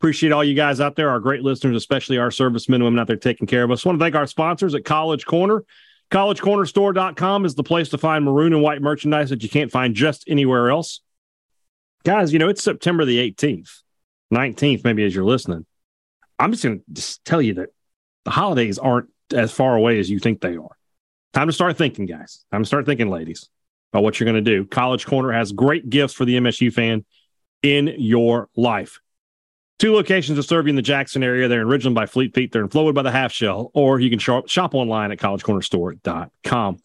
Appreciate all you guys out there, our great listeners, especially our servicemen and women out there taking care of us. want to thank our sponsors at College Corner. CollegeCornerStore.com is the place to find maroon and white merchandise that you can't find just anywhere else. Guys, you know, it's September the 18th, 19th, maybe as you're listening. I'm just going to just tell you that the holidays aren't as far away as you think they are. Time to start thinking, guys. Time to start thinking, ladies, about what you're going to do. College Corner has great gifts for the MSU fan in your life. Two locations to serve you in the Jackson area. They're in Ridgeland by Fleet Feet. They're in Flowood by the Half Shell, or you can shop, shop online at collegecornerstore.com.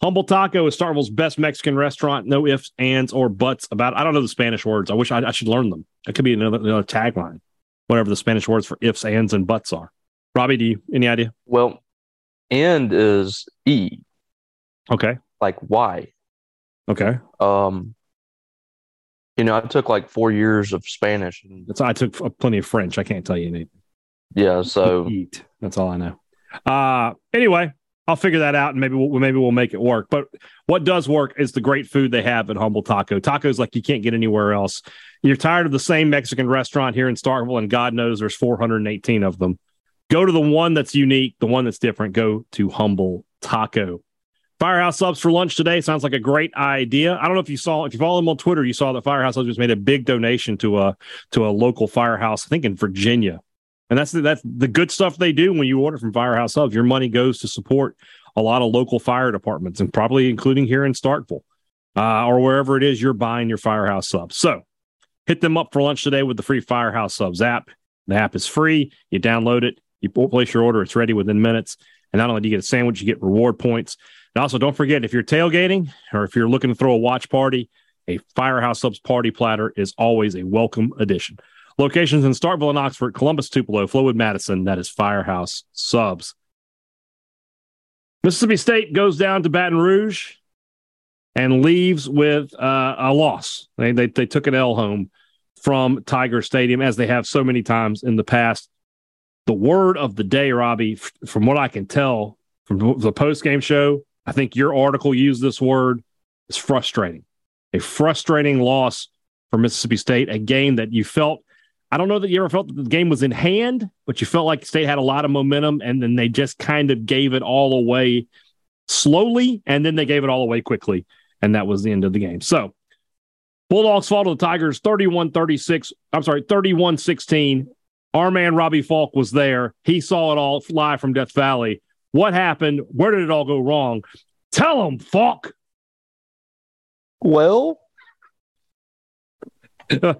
Humble Taco is Starkville's best Mexican restaurant. No ifs, ands, or buts about. I don't know the Spanish words. I wish I, I should learn them. That could be another, another tagline. Whatever the Spanish words for ifs, ands, and buts are. Robbie, do you any idea? Well, and is E. Okay. Like why. Okay. Um, you know, I took like four years of Spanish. And, That's I took plenty of French. I can't tell you anything. yeah, so Eat. That's all I know. Uh anyway, I'll figure that out and maybe we'll maybe we'll make it work. But what does work is the great food they have at Humble Taco. Tacos like you can't get anywhere else. You're tired of the same Mexican restaurant here in Starkville, and God knows there's 418 of them. Go to the one that's unique, the one that's different. Go to Humble Taco. Firehouse Subs for lunch today sounds like a great idea. I don't know if you saw, if you follow them on Twitter, you saw that Firehouse Subs just made a big donation to a to a local firehouse, I think in Virginia. And that's the, that's the good stuff they do when you order from Firehouse Subs. Your money goes to support a lot of local fire departments, and probably including here in Starkville uh, or wherever it is you're buying your Firehouse Subs. So hit them up for lunch today with the free Firehouse Subs app. The app is free. You download it, you place your order, it's ready within minutes. And not only do you get a sandwich, you get reward points. And also, don't forget if you're tailgating or if you're looking to throw a watch party, a Firehouse Subs party platter is always a welcome addition. Locations in Starkville and Oxford, Columbus, Tupelo, Flowood, Madison. That is Firehouse Subs. Mississippi State goes down to Baton Rouge and leaves with uh, a loss. They, they they took an L home from Tiger Stadium as they have so many times in the past. The word of the day, Robbie, from what I can tell from the post game show, I think your article used this word is frustrating. A frustrating loss for Mississippi State, a game that you felt. I don't know that you ever felt that the game was in hand, but you felt like State had a lot of momentum, and then they just kind of gave it all away slowly, and then they gave it all away quickly, and that was the end of the game. So, Bulldogs fall to the Tigers 31 36. I'm sorry, 31 16. Our man Robbie Falk was there. He saw it all live from Death Valley. What happened? Where did it all go wrong? Tell them, Falk. well, I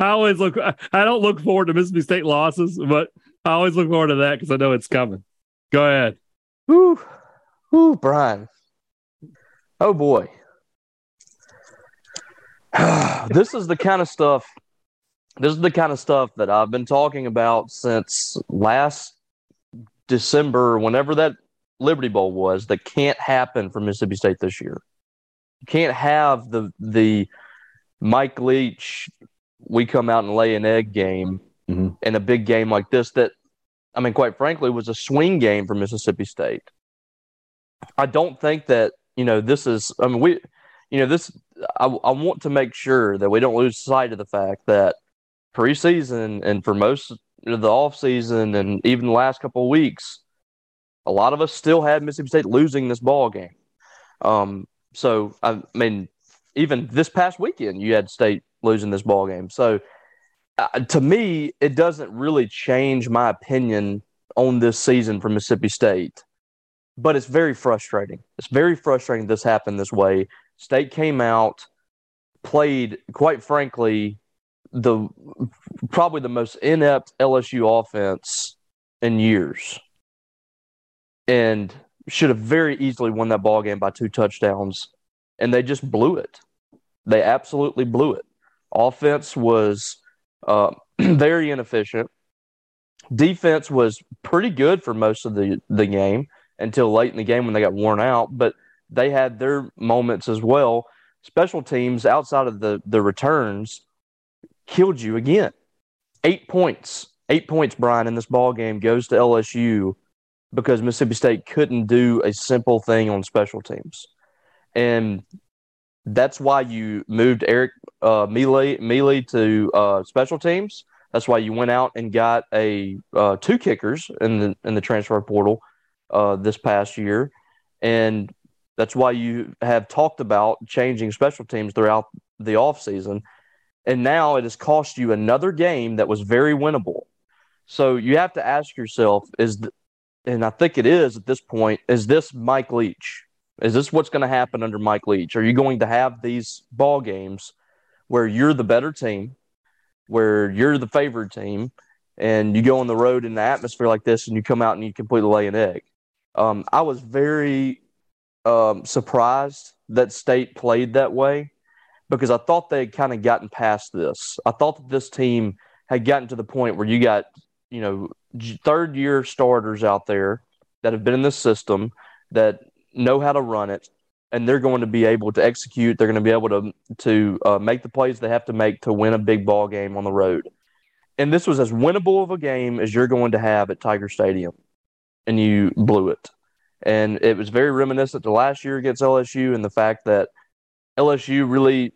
always look. I don't look forward to Mississippi State losses, but I always look forward to that because I know it's coming. Go ahead. whew, whew, Brian. Oh boy. this is the kind of stuff this is the kind of stuff that I've been talking about since last December, whenever that Liberty Bowl was, that can't happen for Mississippi State this year. You can't have the the Mike Leach, we come out and lay an egg game Mhm. in a big game like this that I mean, quite frankly, was a swing game for Mississippi State. I don't think that, you know, this is I mean, we you know, this I, I want to make sure that we don't lose sight of the fact that preseason and for most the offseason and even the last couple of weeks, a lot of us still had Mississippi State losing this ball game. Um, so I mean, even this past weekend, you had State losing this ball game. So uh, to me, it doesn't really change my opinion on this season for Mississippi State. but it's very frustrating. It's very frustrating this happened this way. State came out, played, quite frankly, the probably the most inept LSU offense in years, and should have very easily won that ball game by two touchdowns, and they just blew it. They absolutely blew it. Offense was uh, very inefficient. Defense was pretty good for most of the, the game until late in the game when they got worn out, but they had their moments as well. Special teams outside of the, the returns killed you again. Eight points. Eight points, Brian, in this ball game goes to LSU because Mississippi State couldn't do a simple thing on special teams. And that's why you moved Eric uh, Mele, Mele to uh, special teams. That's why you went out and got a uh, two kickers in the in the transfer portal uh, this past year, and that's why you have talked about changing special teams throughout the offseason. And now it has cost you another game that was very winnable. So you have to ask yourself: Is the, and I think it is at this point, is this Mike Leach? Is this what's going to happen under Mike Leach? Are you going to have these ball games where you're the better team, where you're the favored team, and you go on the road in the atmosphere like this, and you come out and you completely lay an egg? Um, I was very um, surprised that State played that way because I thought they had kind of gotten past this. I thought that this team had gotten to the point where you got, you know, third year starters out there that have been in the system that know how to run it, and they're going to be able to execute. They're going to be able to to uh, make the plays they have to make to win a big ball game on the road. And this was as winnable of a game as you're going to have at Tiger Stadium, and you blew it. And it was very reminiscent to last year against LSU and the fact that LSU really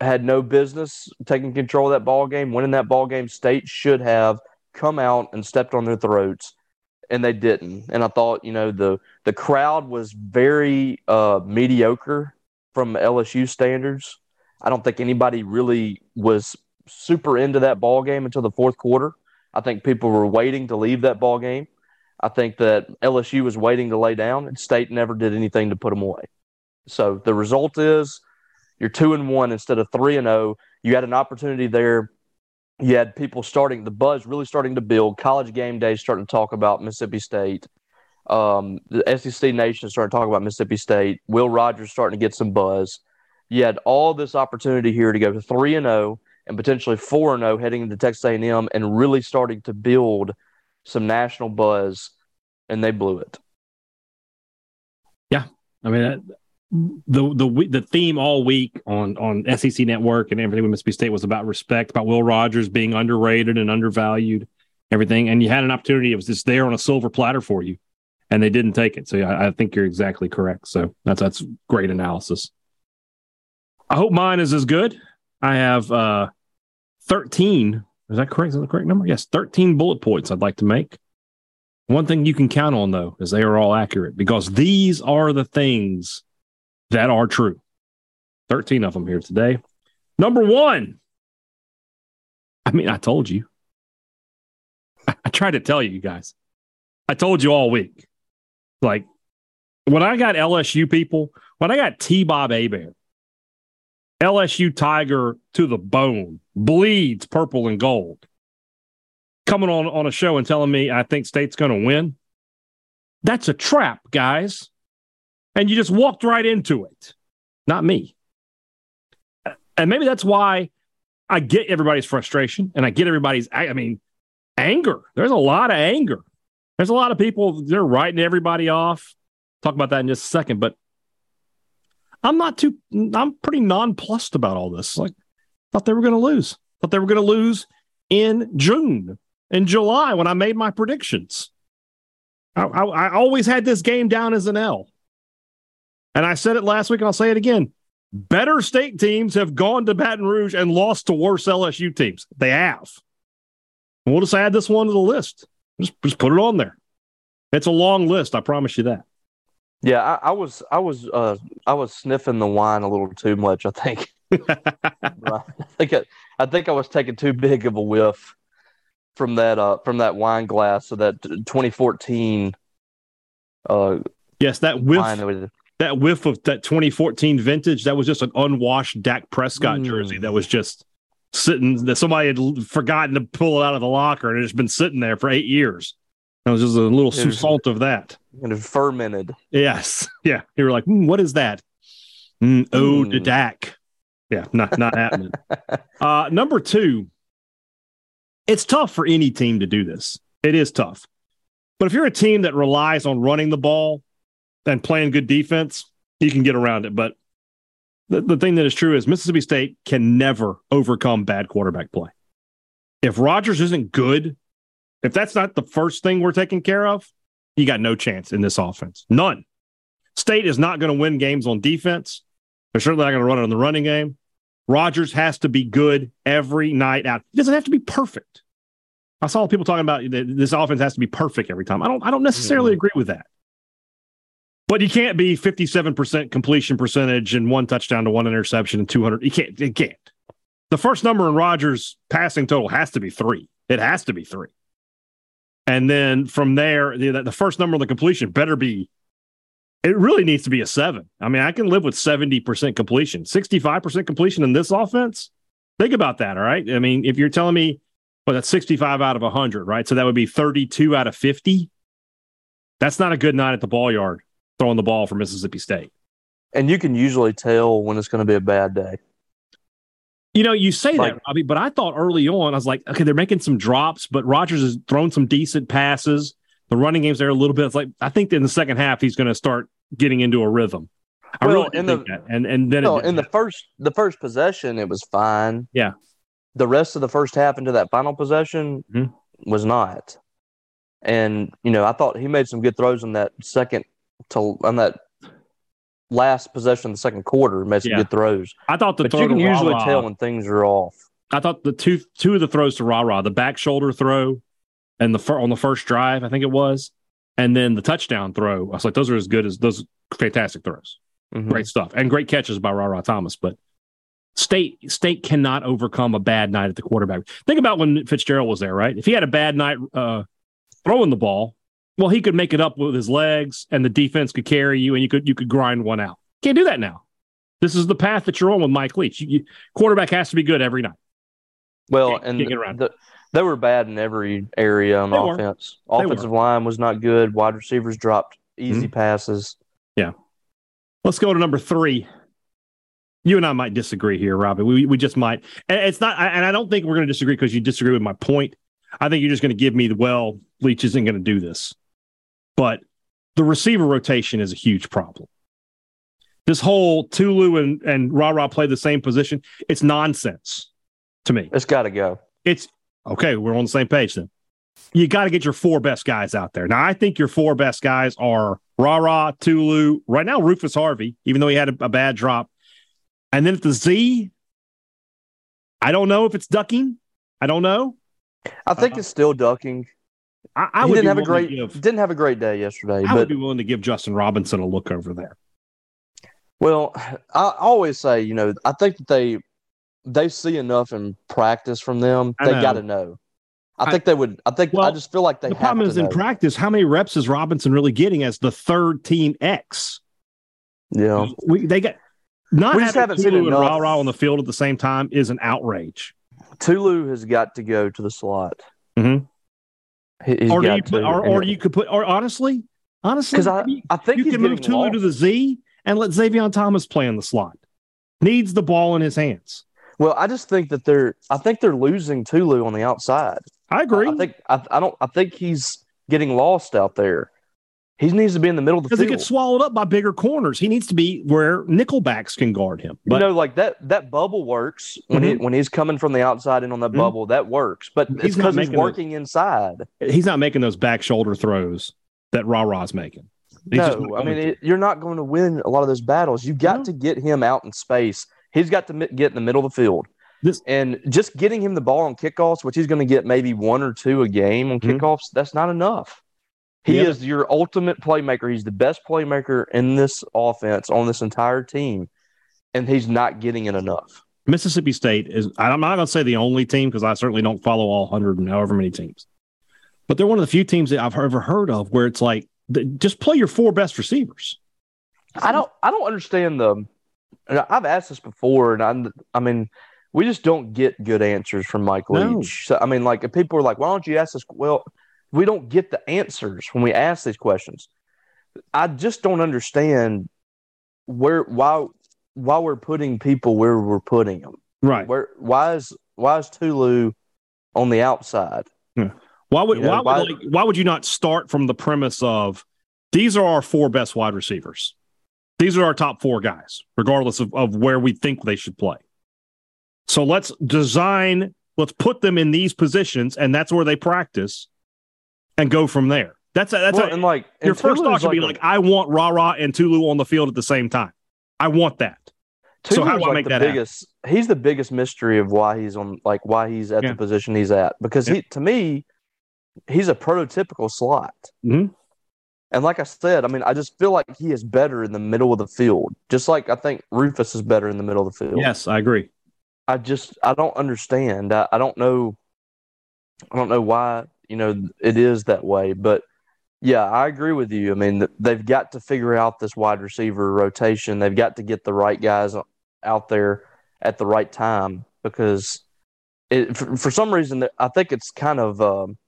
had no business taking control of that ball game, winning that ball game. State should have come out and stepped on their throats and they didn't. And I thought, you know, the the crowd was very uh, mediocre from LSU standards. I don't think anybody really was super into that ball game until the fourth quarter. I think people were waiting to leave that ball game. I think that LSU was waiting to lay down, and State never did anything to put them away. So the result is you're two and one instead of three and. Oh. You had an opportunity there you had people starting the buzz really starting to build. College game day starting to talk about Mississippi State. Um, the SEC Nation starting to talk about Mississippi State. Will Rogers starting to get some buzz. You had all this opportunity here to go to three and oh and potentially four and oh heading into Texas A and M and really starting to build some national buzz, and they blew it. Yeah, I mean the the the theme all week on on SEC Network and everything with Mississippi State was about respect, about Will Rogers being underrated and undervalued, everything. And you had an opportunity; it was just there on a silver platter for you, and they didn't take it. So yeah, I think you're exactly correct. So that's that's great analysis. I hope mine is as good. I have uh 13. Is that correct? Is that the correct number? Yes, 13 bullet points I'd like to make. One thing you can count on though is they are all accurate because these are the things that are true. 13 of them here today. Number one. I mean, I told you. I, I tried to tell you guys. I told you all week. Like, when I got LSU people, when I got T Bob Hebert, LSU Tiger to the bone, bleeds purple and gold, coming on, on a show and telling me I think State's going to win. That's a trap, guys and you just walked right into it. Not me. And maybe that's why I get everybody's frustration and I get everybody's, I mean, anger. There's a lot of anger. There's a lot of people, they're writing everybody off. Talk about that in just a second. But I'm not too, I'm pretty nonplussed about all this. Like, thought they were going to lose. Thought they were going to lose in June, in July when I made my predictions. I, I, I always had this game down as an L. And I said it last week and I'll say it again. Better state teams have gone to Baton Rouge and lost to worse LSU teams. They have. And we'll just add this one to the list. Just, just put it on there. It's a long list. I promise you that. Yeah, I, I was, I was, uh, I was sniffing the wine a little too much. I think. I think, I, I think I was taking too big of a whiff from that, uh, from that wine glass of that 2014 uh, Yes, that whiff, that whiff of that 2014 vintage, that was just an unwashed Dak Prescott mm. jersey that was just sitting that somebody had forgotten to pull it out of the locker and it has been sitting there for eight years. That was just a little salt of that. And fermented. Yes. Yeah. You were like, mm, what is that? Mm, oh, mm. to Dak. Yeah, not not happening. uh, number two, it's tough for any team to do this. It is tough. But if you're a team that relies on running the ball and playing good defense, you can get around it. But the, the thing that is true is Mississippi State can never overcome bad quarterback play. If Rogers isn't good, if that's not the first thing we're taking care of, you got no chance in this offense. None. State is not going to win games on defense. They're certainly not going to run it on the running game. Rogers has to be good every night out. He doesn't have to be perfect. I saw people talking about this offense has to be perfect every time. I don't. I don't necessarily agree with that. But you can't be 57% completion percentage and one touchdown to one interception and 200. You can't. You can't. The first number in Rogers' passing total has to be three. It has to be three. And then from there, the, the first number on the completion better be. It really needs to be a seven. I mean, I can live with 70% completion, 65% completion in this offense. Think about that. All right. I mean, if you're telling me, well, that's 65 out of 100, right? So that would be 32 out of 50. That's not a good night at the ball yard throwing the ball for Mississippi State. And you can usually tell when it's going to be a bad day. You know, you say like, that, Robbie, but I thought early on, I was like, okay, they're making some drops, but Rogers has thrown some decent passes. The running game's there a little bit. It's like I think in the second half he's going to start getting into a rhythm. I well, really think the, that. And and then no, in the first the first possession it was fine. Yeah. The rest of the first half into that final possession mm-hmm. was not. And you know, I thought he made some good throws in that second to on that last possession of the second quarter, made some yeah. good throws. I thought the but you can usually tell when things are off. I thought the two two of the throws to Rah the back shoulder throw, and the fir- on the first drive, I think it was, and then the touchdown throw. I was like, those are as good as those fantastic throws. Mm-hmm. Great stuff and great catches by Rah Thomas. But State State cannot overcome a bad night at the quarterback. Think about when Fitzgerald was there, right? If he had a bad night uh, throwing the ball, well, he could make it up with his legs, and the defense could carry you, and you could you could grind one out. Can't do that now. This is the path that you're on with Mike Leach. You, you, quarterback has to be good every night. Well, can't, and can't the, they were bad in every area on they offense. Were. Offensive line was not good. Wide receivers dropped easy mm-hmm. passes. Yeah. Let's go to number three. You and I might disagree here, Robbie. We we just might. And it's not, and I don't think we're going to disagree because you disagree with my point. I think you're just going to give me the well. Leach isn't going to do this but the receiver rotation is a huge problem. This whole Tulu and, and Rara play the same position, it's nonsense to me. It's got to go. It's okay. We're on the same page then. You got to get your four best guys out there. Now, I think your four best guys are Rara, Tulu, right now, Rufus Harvey, even though he had a, a bad drop. And then at the Z, I don't know if it's Ducking. I don't know. I think uh, it's still Ducking. I, I didn't have a great give, didn't have a great day yesterday. I would be willing to give Justin Robinson a look over there. Well, I always say, you know, I think that they they see enough in practice from them. They got to know. I, I, think they would. I think well, I just feel like they. The problem is know. in practice. How many reps is Robinson really getting as the third team X? Yeah, we they get not we having Tulu and Rara on the field at the same time is an outrage. Tulu has got to go to the slot. Mm-hmm. He's or do you put, or, or you could put, or honestly, honestly, because I, I think you can move Tulu lost. to the Z and let Zavion Thomas play in the slot. Needs the ball in his hands. Well, I just think that they're, I think they're losing Tulu on the outside. I agree. I, I think, I, I don't, I think he's getting lost out there. He needs to be in the middle of the field. Because he gets swallowed up by bigger corners. He needs to be where nickelbacks can guard him. But, you know, like that that bubble works when mm-hmm. he when he's coming from the outside and on that mm-hmm. bubble. That works. But he's because he's working inside. He's not making those back shoulder throws that Rara's making. He's no, I mean it, you're not going to win a lot of those battles. You've got to get him out in space. He's got to get in the middle of the field. This, and just getting him the ball on kickoffs, which he's going to get maybe one or two a game on mm-hmm. kickoffs, that's not enough. He yep. is your ultimate playmaker. He's the best playmaker in this offense on this entire team, and he's not getting it enough. Mississippi State is, I'm not going to say the only team because I certainly don't follow all 100 and however many teams, but they're one of the few teams that I've ever heard of where it's like just play your four best receivers. I don't I don't understand the. I've asked this before, and I I mean, we just don't get good answers from Mike No. Leach. So I mean, like if people are like, "Why don't you ask this?" Well, we don't get the answers when we ask these questions. I just don't understand where why why we're putting people where we're putting them. Right. Where why is why is Tulu on the outside? Hmm. Why would You know, why, why- would like, why would you not start from the premise of these are our four best wide receivers? These are our top four guys, regardless of, of where we think they should play. So let's design, let's put them in these positions, and that's where they practice and go from there. That's a, that's Well, a, and like your and first thought Tulu's should be a- like, I want Rara and Tulu on the field at the same time. I want that. So how Tulu's do I like make that happen? biggest? He's the biggest mystery of why he's on, like why he's at Yeah. the position he's at. Because he, to me, he's a prototypical slot. Mhm. And like I said, I mean, I just feel like he is better in the middle of the field, just like I think Rufus is better in the middle of the field. Yes, I agree. I just I don't understand. I, I don't know. I don't know why you know it is that way, but yeah, I agree with you. I mean, they've got to figure out this wide receiver rotation. They've got to get the right guys out there at the right time because it for, for some reason I think it's kind of um,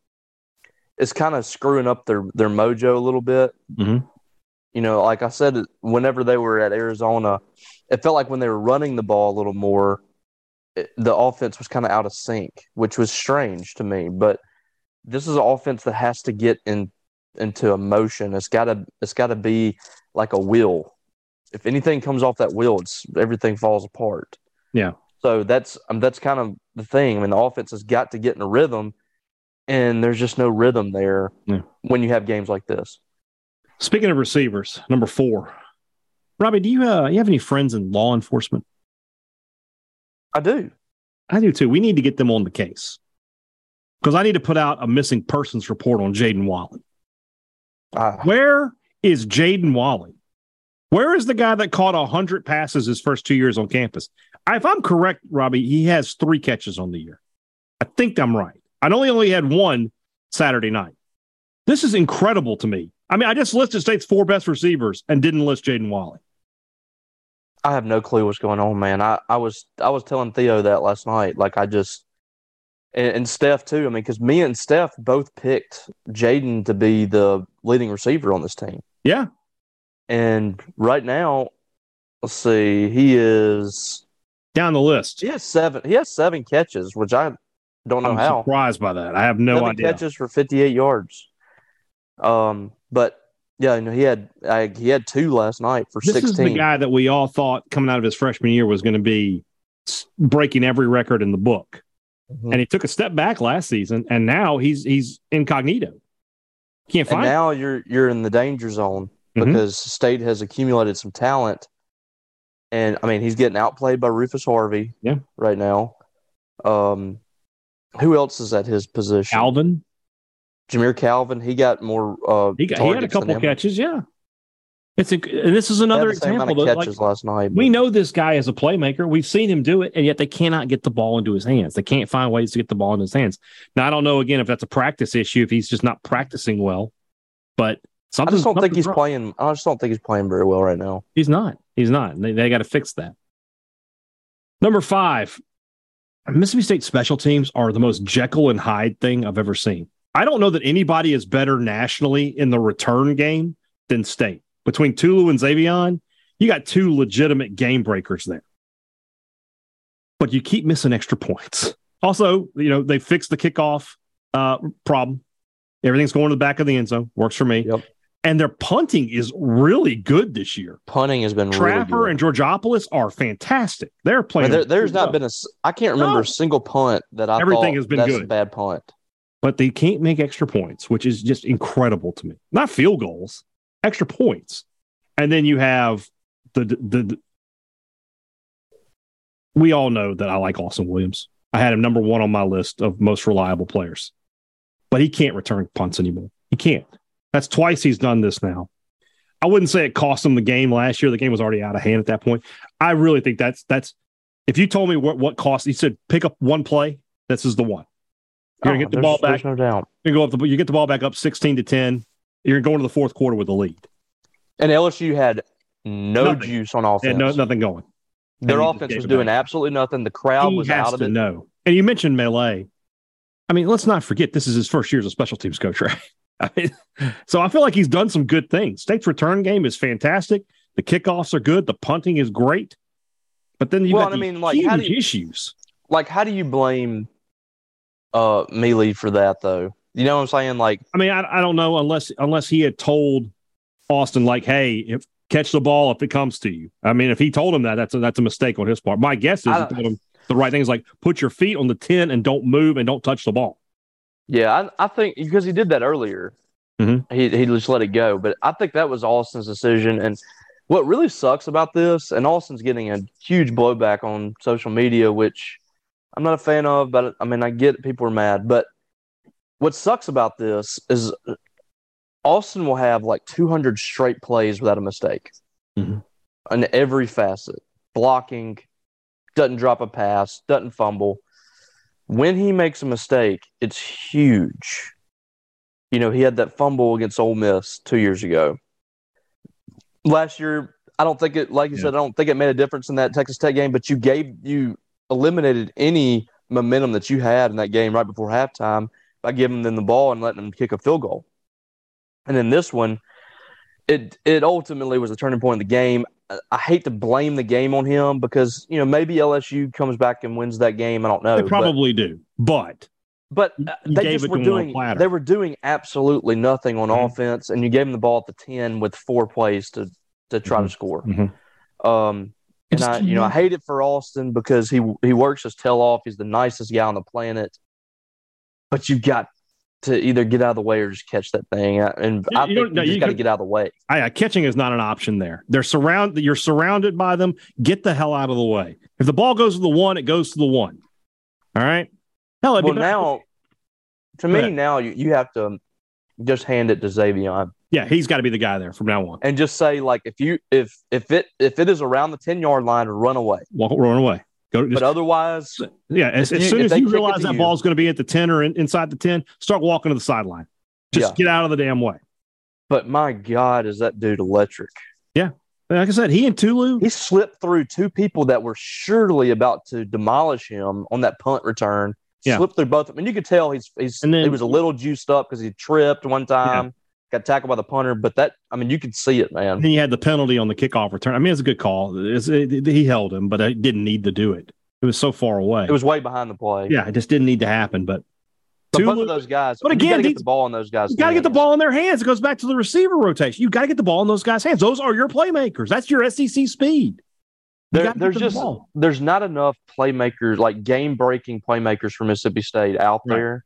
it's kind of screwing up their their mojo a little bit. Mhm. You know, like I said, whenever they were at Arizona, it felt like when they were running the ball a little more, it, the offense was kind of out of sync, which was strange to me. But this is an offense that has to get in into a motion. It's gotta it's gotta be like a wheel. If anything comes off that wheel, it's everything falls apart. Yeah. So that's um, that's kind of the thing. I mean, the offense has got to get in a rhythm, and there's just no rhythm there Yeah. when you have games like this. Speaking of receivers, number four, Robbie, do you uh, you have any friends in law enforcement? I do. I do too. We need to get them on the case because I need to put out a missing persons report on Jaden Walley. I, ah. Where is Jaden Walley? Where is the guy that caught 100 passes his first two years on campus? If I'm correct, Robbie, he has three catches on the year. I think I'm right. I only only had one Saturday night. This is incredible to me. I mean, I just listed state's four best receivers and didn't list Jaden Walley. I have no clue what's going on, man. I, I was I was telling Theo that last night. Like I just and, and Steph too. I mean, because me and Steph both picked Jaden to be the leading receiver on this team. Yeah. And right now, let's see, he is Down the list. he has seven he has seven catches, which I don't know I'm how. surprised by that. I have no seven idea. catches for fifty eight yards. Um, but yeah, you know, he had I, he had two last night for This is the guy that we all thought coming out of his freshman year was going to be breaking every record in the book. Mhm. And he took a step back last season, and now he's he's incognito. Can't and find. him. now you're you're in the danger zone Mhm. because State has accumulated some talent, and I mean he's getting outplayed by Rufus Harvey. Yeah. right now. Um, who else is at his position? Alvin, Jamire Calvin. He got more. Uh, he got he had a couple catches. Yeah, it's inc- and this is another the example. of That, like, catches last night. we know this guy is a playmaker. We've seen him do it, and yet they cannot get the ball into his hands. They can't find ways to get the ball in his hands. Now I don't know again if that's a practice issue, if he's just not practicing well, but I just don't think he's wrong. playing. I just don't think he's playing very well right now. He's not. He's not. They, they got to fix that. Number five, Mississippi State special teams are the most Jekyll and Hyde thing I've ever seen. I don't know that anybody is better nationally in the return game than State. Between Tulu and Zavion, you got two legitimate game breakers there. But you keep missing extra points. Also, you know, they fixed the kickoff uh, problem. Everything's going to the back of the end zone. Works for me. Yep. And their punting is really good this year. Punting has been really Trapper really and Georgopoulos are fantastic. They're playing. there, there's well. not been a. I can't remember No. a single punt that I Everything thought has been good. a bad punt. but they can't make extra points, which is just incredible to me. Not field goals, extra points, and then you have the the. the we all know that I like Austin Williams. I had him number one on my list of most reliable players, but he can't return punts anymore. He can't. That's twice he's done this now. I wouldn't say it cost him the game last year. The game was already out of hand at that point. I really think that's that's. If you told me what what cost, he said pick up one play. This is the one. You're gonna Oh, get the ball back. No doubt. You go up the you get the ball back up 16 to 10. You're going to the fourth quarter with a lead. And LSU had no Nothing. juice on offense. No, nothing going. Their and offense was doing back. absolutely nothing. The crowd he was out of it. know. And you mentioned Mele. I mean, let's not forget this is his first year as a special teams coach, right? I mean, so I feel like he's done some good things. State's return game is fantastic. The kickoffs are good. The punting is great. But then you've Well, got I mean, like, huge how do you- issues. Like, how do you blame uh Mele for that though? You know what I'm saying? Like, I mean, I, I don't know unless unless he had told Austin like, "Hey, if catch the ball if it comes to you." I mean, if he told him that, that's a, that's a mistake on his part. My guess is I he told him the right thing is like put your feet on the tin and don't move and don't touch the ball. yeah, I, I think because he did that earlier, Mhm. he he just let it go. But I think that was Austin's decision. And what really sucks about this, and Austin's getting a huge blowback on social media, which I'm not a fan of. But I mean, I get people are mad. But what sucks about this is Austin will have like 200 straight plays without a mistake Mhm. in every facet blocking, doesn't drop a pass, doesn't fumble. When he makes a mistake, it's huge. You know, he had that fumble against Ole Miss two years ago. Last year, I don't think it, like you Yeah. said, I don't think it made a difference in that Texas Tech game, but you gave, you eliminated any momentum that you had in that game right before halftime by giving them the ball and letting them kick a field goal. And then this one, it it ultimately was a turning point in the game. I- I hate to blame the game on him because you know maybe LSU comes back and wins that game. I don't know. they but- probably do, but but, uh, they just were to 'em on a doing they were doing absolutely nothing on Mhm. offense, and you gave them the ball at the ten with four plays to to try Mhm. to score. Mhm. Um, and I you know I hate it for Austin because he he works his tail off. He's the nicest guy on the planet, but you've got to either get out of the way or just catch that thing. And You- I you think you no, just you got to get out of the way. I, I- catching is not an option there. They're surround. You're surrounded by them. Get the hell out of the way. If the ball goes to the one, it goes to the one. All right. Hell, Well, now to me now you, you have to um, just hand it to Xavier yeah, he's got to be the guy there from now on. and just say like if you if if it if it is around the ten yard line, run away. Walk, run away. Go. Just, But otherwise, yeah, as, as soon as you realize that you- ball's going to be at the ten or in, inside the ten, start walking to the sideline. Just Yeah. get out of the damn way. but my God, is that dude electric? Yeah. Like I said, he and Tulu. He slipped through two people that were surely about to demolish him on that punt return. Yeah. Slipped through both. I mean, you could tell he's he's then- he was a little juiced up because he tripped one time, got tackled by the punter. But that, I mean, you could see it, man. You had the penalty on the kickoff return. I mean, it's a good call. It's- it- he held him, but I didn't need to do it. It was so far away. It was way behind the play. yeah, it just didn't need to happen. But But both of those guys, But you again, gotta get the ball in those guys. You got to get the ball in their hands. It goes back to the receiver rotation. You got to get the ball in those guys' hands. Those are your playmakers. That's your SEC speed. There, there's them the just there's not enough playmakers like game breaking playmakers for Mississippi State out Right. there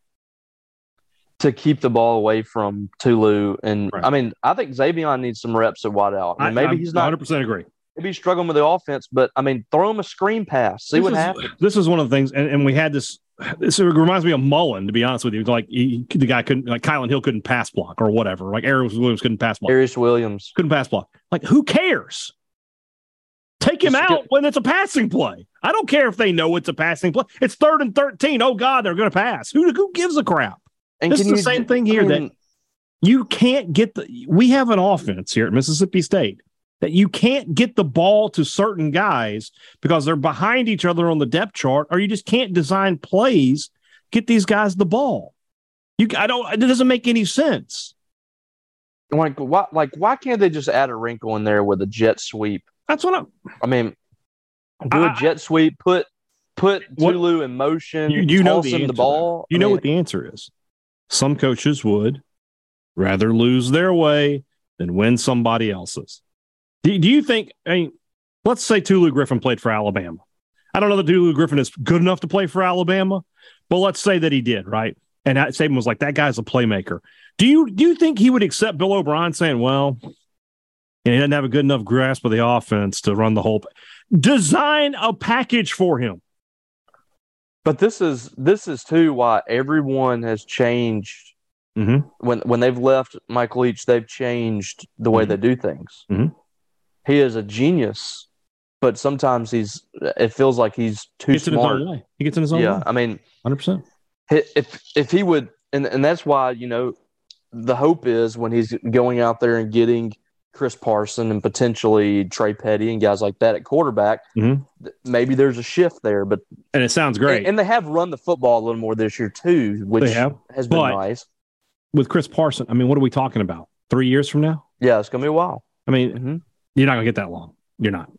to keep the ball away from Tulu. And Right. I mean, I think Xavier needs some reps at wideout. I mean, maybe he's not 100 percent agree. maybe he's struggling with the offense, but I mean, throw him a screen pass, see This what is- happens. This is one of the things, and, and we had this. This reminds me of Mullen, to be honest with you. Like he, the guy couldn't, like Kylin Hill couldn't pass block or whatever. Like Aaron Williams couldn't pass block. Darius Williams. couldn't pass block. Like, who cares? Take him Just out get- when it's a passing play. I don't care if they know it's a passing play. It's third and 13. Oh, God, they're going to pass. Who, who gives a crap? And is the same thing I here mean, that you can't get the. We have an offense here at Mississippi State that you can't get the ball to certain guys because they're behind each other on the depth chart, or you just can't design plays, get these guys the ball. You, I don't, it doesn't make any sense. like why like why can't they just add a wrinkle in there with a jet sweep? That's what I'm, I mean, do a I- jet sweep, put put What- Tulu in motion, you, you know the the ball. You I know mean, what the answer is. Some coaches would rather lose their way than win somebody else's. Do, do you think? I mean, let's say Tulu Griffin played for Alabama. I don't know that Tulu Griffin is good enough to play for Alabama, but let's say that he did, right? And Saban was like, "That guy's a playmaker." Do you do you think he would accept Bill O'Brien saying, "Well, know, he doesn't have a good enough grasp of the offense to run the whole"? Design a package for him. But this is this is too why everyone has changed Mm-hmm. when when they've left Mike Leach. They've changed the way Mhm. they do things. Mhm. He is a genius, but sometimes he's. It feels like he's too Gets in his smart. own way. He gets in his own way. Yeah, way. I mean, Hundred percent. if if he would, and and that's why you know the hope is when he's going out there and getting Chris Parson and potentially Trey Petty and guys like that at quarterback, Mhm. th- maybe there's a shift there. But And it sounds great. and, and they have run the football a little more this year too, which has been But- nice. With Chris Parson, I mean, what are we talking about? Three years from now? Yeah, it's gonna be a while. I mean, Mhm. you're not going to get that long. You're not.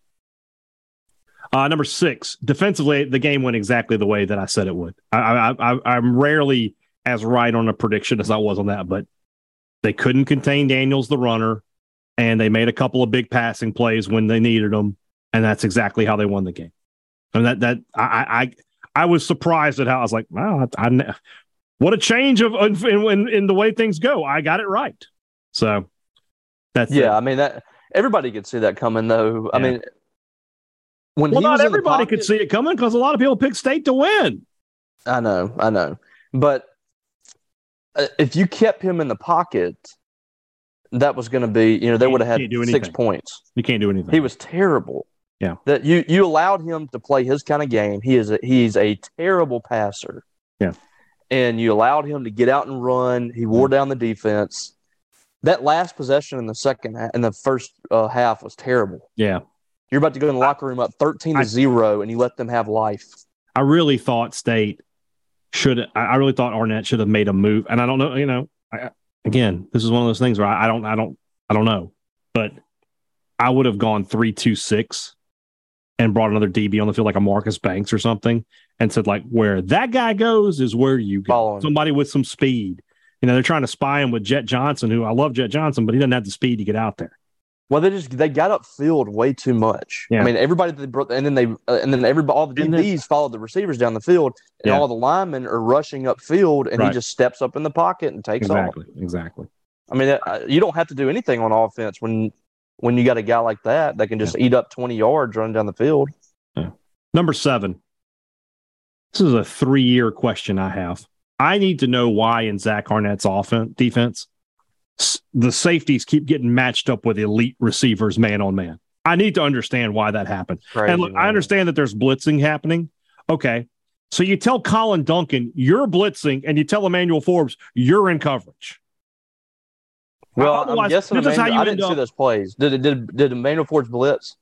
Uh, number six, defensively, the game went exactly the way that I said it would. I, I, I, I'm rarely as right on a prediction as I was on that, but they couldn't contain Daniels, the runner, and they made a couple of big passing plays when they needed them, and that's exactly how they won the game. And that that I I I was surprised at how I was like, wow, I, I what a change of in, in, in the way things go. I got it right. So that's it. Yeah, I mean that everybody could see that coming though. I mean, when Well, not was in the everybody pocket- could see it coming because a lot of people picked State to win. I know, I know, but uh, if you kept him in the pocket, that was going to be, you know, they would have had six points. You can't do anything. He was terrible. Yeah. that you you allowed him to play his kind of game. He is a, he's a terrible passer. Yeah. and you allowed him to get out and run. He wore down the defense. That last possession in the second in the first uh, half was terrible. yeah. You're about to go in the locker room up thirteen to I- zero, and you let them have life. I really thought State should. I I really thought Arnett should have made a move, and I don't know. You know, I, again, this is one of those things where I, I don't, I don't, I don't know, but I would have gone three two six and brought another DB on the field like a Marcus Banks or something, and said like, where that guy goes is where you go. Somebody with some speed. You know, they're trying to spy him with Jett Johnson, who I love Jett Johnson, but he doesn't have the speed to get out there. Well, they just they got upfield way too much. Yeah. I mean, everybody that they brought, and then they uh, and then everybody all the And then- DBs followed the receivers down the field, and Yeah. all the linemen are rushing upfield, and Right. he just steps up in the pocket and takes off. Exactly. Exactly. I mean, uh, you don't have to do anything on offense when when you got a guy like that that can just eat up twenty yards running down the field. Number seven. This is a three year question I have. I need to know why in Zach Arnett's offense defense, the safeties keep getting matched up with elite receivers man on man. I need to understand why that happened. Crazy, and look, I understand that there's blitzing happening. Okay. So you tell Collin Duncan you're blitzing and you tell Emmanuel Forbes you're in coverage. Well, I'm guessing this is how Emmanuel, you I didn't see those plays. Did it? Did did Emmanuel Forbes blitz,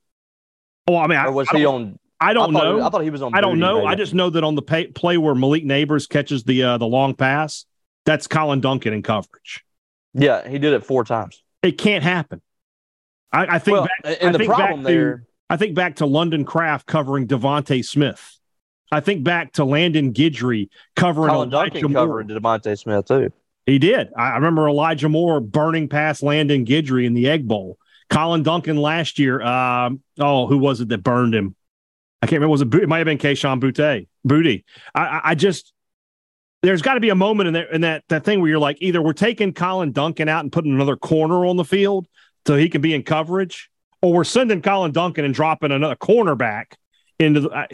Oh, I mean, I, or was I he don't, on? I don't I know. I thought he was on. I don't know. maybe. I just know that on the pay, play where Malik Nabers catches the uh, the long pass, that's Collin Duncan in coverage. Yeah, he did it four times. It can't happen. I, I think Well, back, and I the problem back to- there, I think back to London Craft covering DeVonta Smith. I think back to Landon Gidry covering Colin Elijah Duncan Moore. covered DeVonta Smith too. He did. I remember Elijah Moore burning past Landon Gidry in the Egg Bowl. Collin Duncan last year. Um, oh, who was it that burned him? I can't remember. Was it? It might have been Kayshon Boutte. Booty. I, I just. There's got to be a moment in there in that that thing where you're like, either we're taking Collin Duncan out and putting another corner on the field so he can be in coverage, or we're sending Collin Duncan and dropping another cornerback into the. I,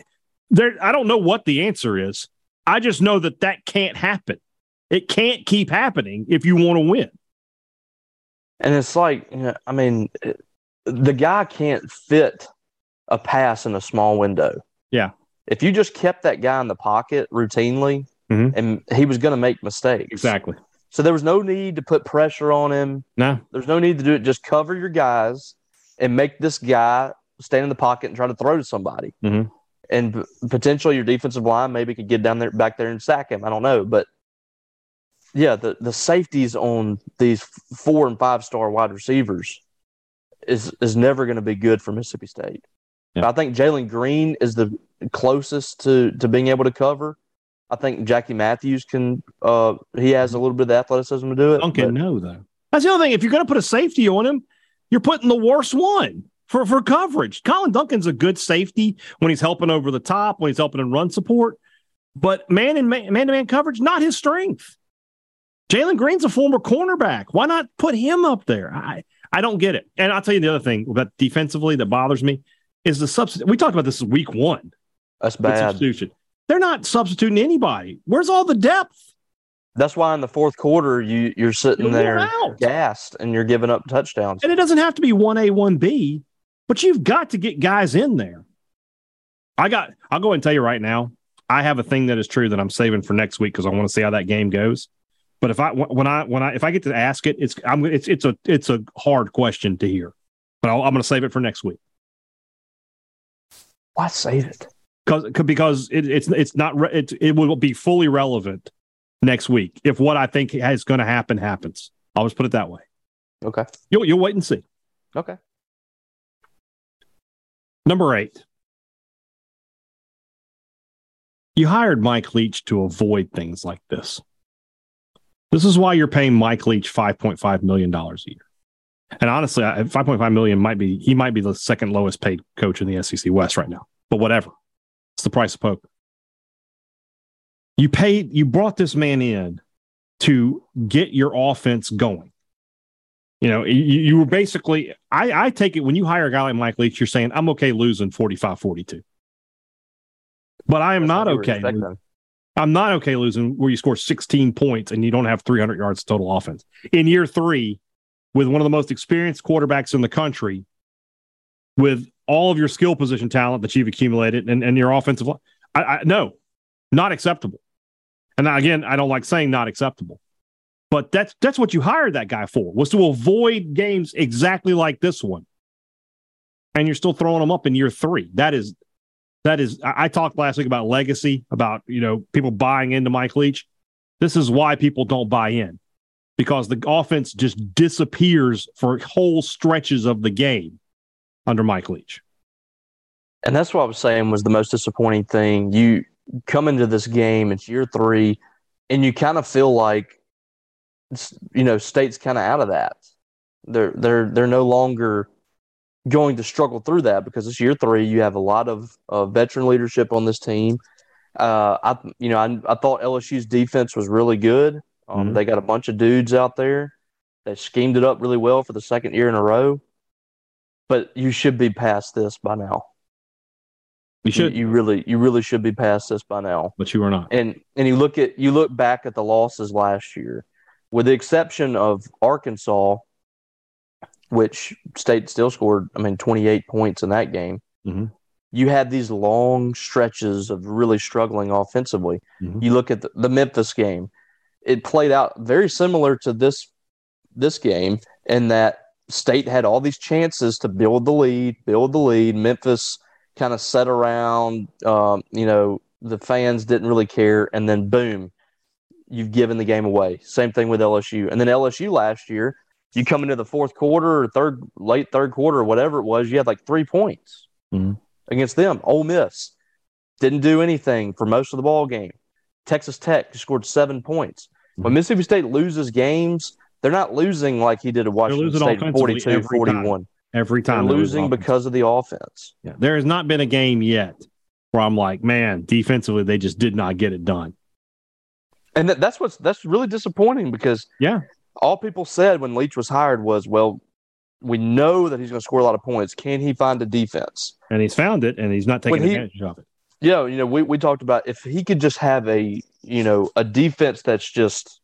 there, I don't know what the answer is. I just know that that can't happen. It can't keep happening if you want to win. And it's like, you know, I mean, the guy can't fit a pass in a small window. Yeah. If you just kept that guy in the pocket routinely, Mhm. and he was going to make mistakes. Exactly. So there was no need to put pressure on him. No. There's no need to do it. Just cover your guys and make this guy stand in the pocket and try to throw to somebody. Mhm. And p- potentially your defensive line maybe could get down there back there and sack him. I don't know, but yeah, the the safeties on these four and five star wide receivers is is never going to be good for Mississippi State. Yeah. I think Jalen Green is the closest to to being able to cover. I think Jackie Matthews can. Uh, he has a little bit of the athleticism to do it. Duncan, no, though. That's the other thing. If you're going to put a safety on him, you're putting the worst one for, for coverage. Collin Duncan's a good safety when he's helping over the top, when he's helping in run support. But man and man to man coverage, not his strength. Jalen Green's a former cornerback. Why not put him up there? I, I don't get it. And I'll tell you the other thing about defensively that bothers me is the substitute. We talked about this week one. That's bad. Substitution. They're not substituting anybody. Where's all the depth? That's why in the fourth quarter you you're sitting You're there out. gassed and you're giving up touchdowns. And it doesn't have to be 1A, 1B, but you've got to get guys in there. I got, I'll go ahead and tell you right now, I have a thing that is true that I'm saving for next week because I want to see how that game goes. But if I when I when I if I get to ask it, it's I'm it's it's a it's a hard question to hear. But i am going to save it for next week. Why save it? Because because it, it's it's not re- it it will be fully relevant next week if what I think is going to happen happens. I'll just put it that way. Okay. You'll you'll wait and see. Okay. Number eight. You hired Mike Leach to avoid things like this. This is why you're paying Mike Leach $5.5 million a year. And honestly, 5.5 million might be he might be the second lowest paid coach in the SEC West right now. But whatever. It's the price of poker. You paid you brought this man in to get your offense going. You know, you, you were basically I, I take it when you hire a guy like Mike Leach, you're saying, I'm okay losing 45 42. But I am That's not okay. I'm not okay losing where you score 16 points and you don't have 300 yards total offense. In year three, with one of the most experienced quarterbacks in the country, with all of your skill position talent that you've accumulated and, and your offensive line, I, I, no, not acceptable. And again, I don't like saying not acceptable, but that's that's what you hired that guy for was to avoid games exactly like this one. And you're still throwing them up in year three. That is that is, I, I talked last week about legacy, about, you know, people buying into Mike Leach. This is why people don't buy in because the offense just disappears for whole stretches of the game under Mike Leach. And that's what I was saying was the most disappointing thing. You come into this game, it's year three, and you kind of feel like, you know, state's kind of out of that. They're they're they're no longer going to struggle through that because it's year three. You have a lot of uh, veteran leadership on this team. Uh, I, you know, I, I, thought LSU's defense was really good. Um, mm-hmm. They got a bunch of dudes out there They schemed it up really well for the second year in a row. But you should be past this by now. You should. You, you really, you really should be past this by now. But you are not. And and you look at you look back at the losses last year, with the exception of Arkansas, which State still scored, I mean, 28 points in that game. Mm-hmm. You had these long stretches of really struggling offensively. Mm-hmm. You look at the, the, Memphis game; it played out very similar to this this game in that State had all these chances to build the lead, build the lead. Memphis kind of sat around. Um, you know, the fans didn't really care, and then boom, you've given the game away. Same thing with LSU, and then LSU last year you come into the fourth quarter or third, late third quarter or whatever it was, you had like three points mm-hmm. against them. Ole Miss didn't do anything for most of the ball game. Texas Tech scored seven points. Mm-hmm. When Mississippi State loses games, they're not losing like he did at Washington State 42 every 41. Time. Every time they're losing because of the offense. Yeah. There has not been a game yet where I'm like, man, defensively, they just did not get it done. And that, that's what's that's really disappointing because yeah, all people said when Leach was hired was, well, we know that he's going to score a lot of points. Can he find a defense? And he's found it, and he's not taking he, advantage of it. Yeah, you know, we, we talked about if he could just have a you know a defense that's just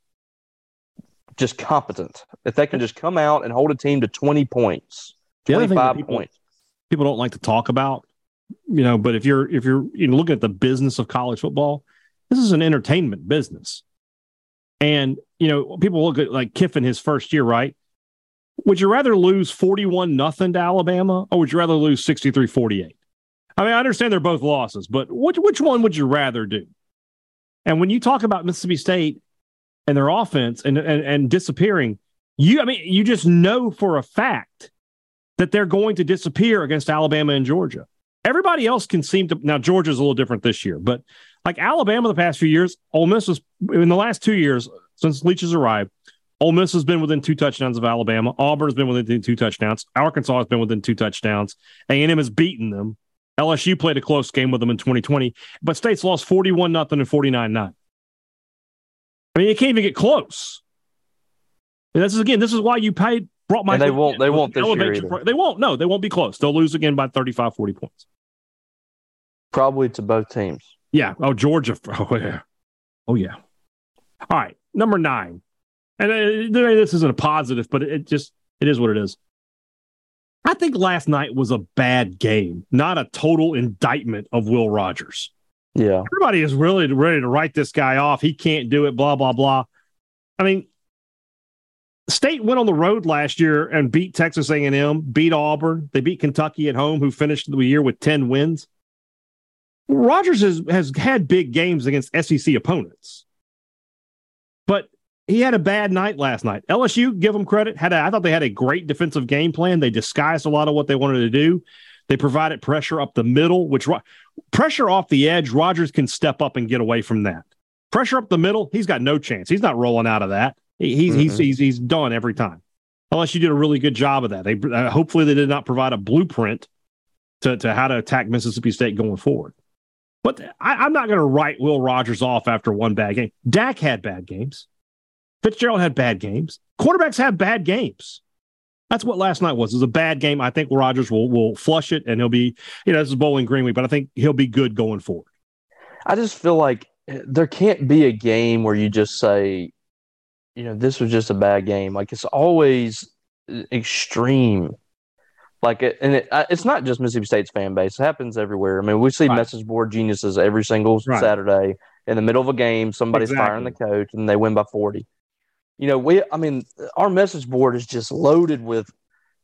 just competent. If they can just come out and hold a team to twenty points, twenty five points. People don't like to talk about, you know, but if you're if you're you know looking at the business of college football, this is an entertainment business. And, you know, people look at like Kiffin his first year, right? Would you rather lose 41 nothing to Alabama or would you rather lose 63 48? I mean, I understand they're both losses, but which, which one would you rather do? And when you talk about Mississippi State and their offense and, and, and disappearing, you, I mean, you just know for a fact that they're going to disappear against Alabama and Georgia. Everybody else can seem to now Georgia's a little different this year, but like Alabama the past few years, Ole Miss was in the last two years since Leach has arrived. Ole Miss has been within two touchdowns of Alabama. Auburn has been within two touchdowns. Arkansas has been within two touchdowns. A&M has beaten them. LSU played a close game with them in 2020, but State's lost 41 nothing and 49 9. I mean, you can't even get close. And this is again, this is why you paid brought my. And they won't. They won't this year. They won't. No, they won't be close. They'll lose again by 35, 40 points. Probably to both teams. Yeah. Oh, Georgia. Oh, yeah. Oh, yeah. All right. Number nine. And uh, this isn't a positive, but it just, it is what it is. I think last night was a bad game, not a total indictment of Will Rogers. Yeah. Everybody is really ready to write this guy off. He can't do it, blah, blah, blah. I mean, State went on the road last year and beat Texas A&M, beat Auburn. They beat Kentucky at home, who finished the year with 10 wins. Rogers has, has had big games against SEC opponents, but he had a bad night last night. LSU, give them credit, had a, I thought they had a great defensive game plan. They disguised a lot of what they wanted to do. They provided pressure up the middle, which pressure off the edge, Rogers can step up and get away from that. Pressure up the middle, he's got no chance. He's not rolling out of that. He's mm-hmm. he's he's he's done every time. Unless you did a really good job of that. They uh, hopefully they did not provide a blueprint to to how to attack Mississippi State going forward. But I, am not going to write Will Rogers off after one bad game. Dak had bad games. Fitzgerald had bad games. Quarterbacks have bad games. That's what last night was. It was a bad game. I think Rogers will will flush it and he'll be, you know, this is Bowling Green week, but I think he'll be good going forward. I just feel like eh, there can't be a game where you just say, you know, this was just a bad game. Like it's always eh, extreme. Like it, and it, it's not just Mississippi State's fan base. It happens everywhere. I mean, we see right. message board geniuses every single right. Saturday in the middle of a game. Somebody's exactly. firing the coach, and they win by forty. You know, we. I mean, our message board is just loaded with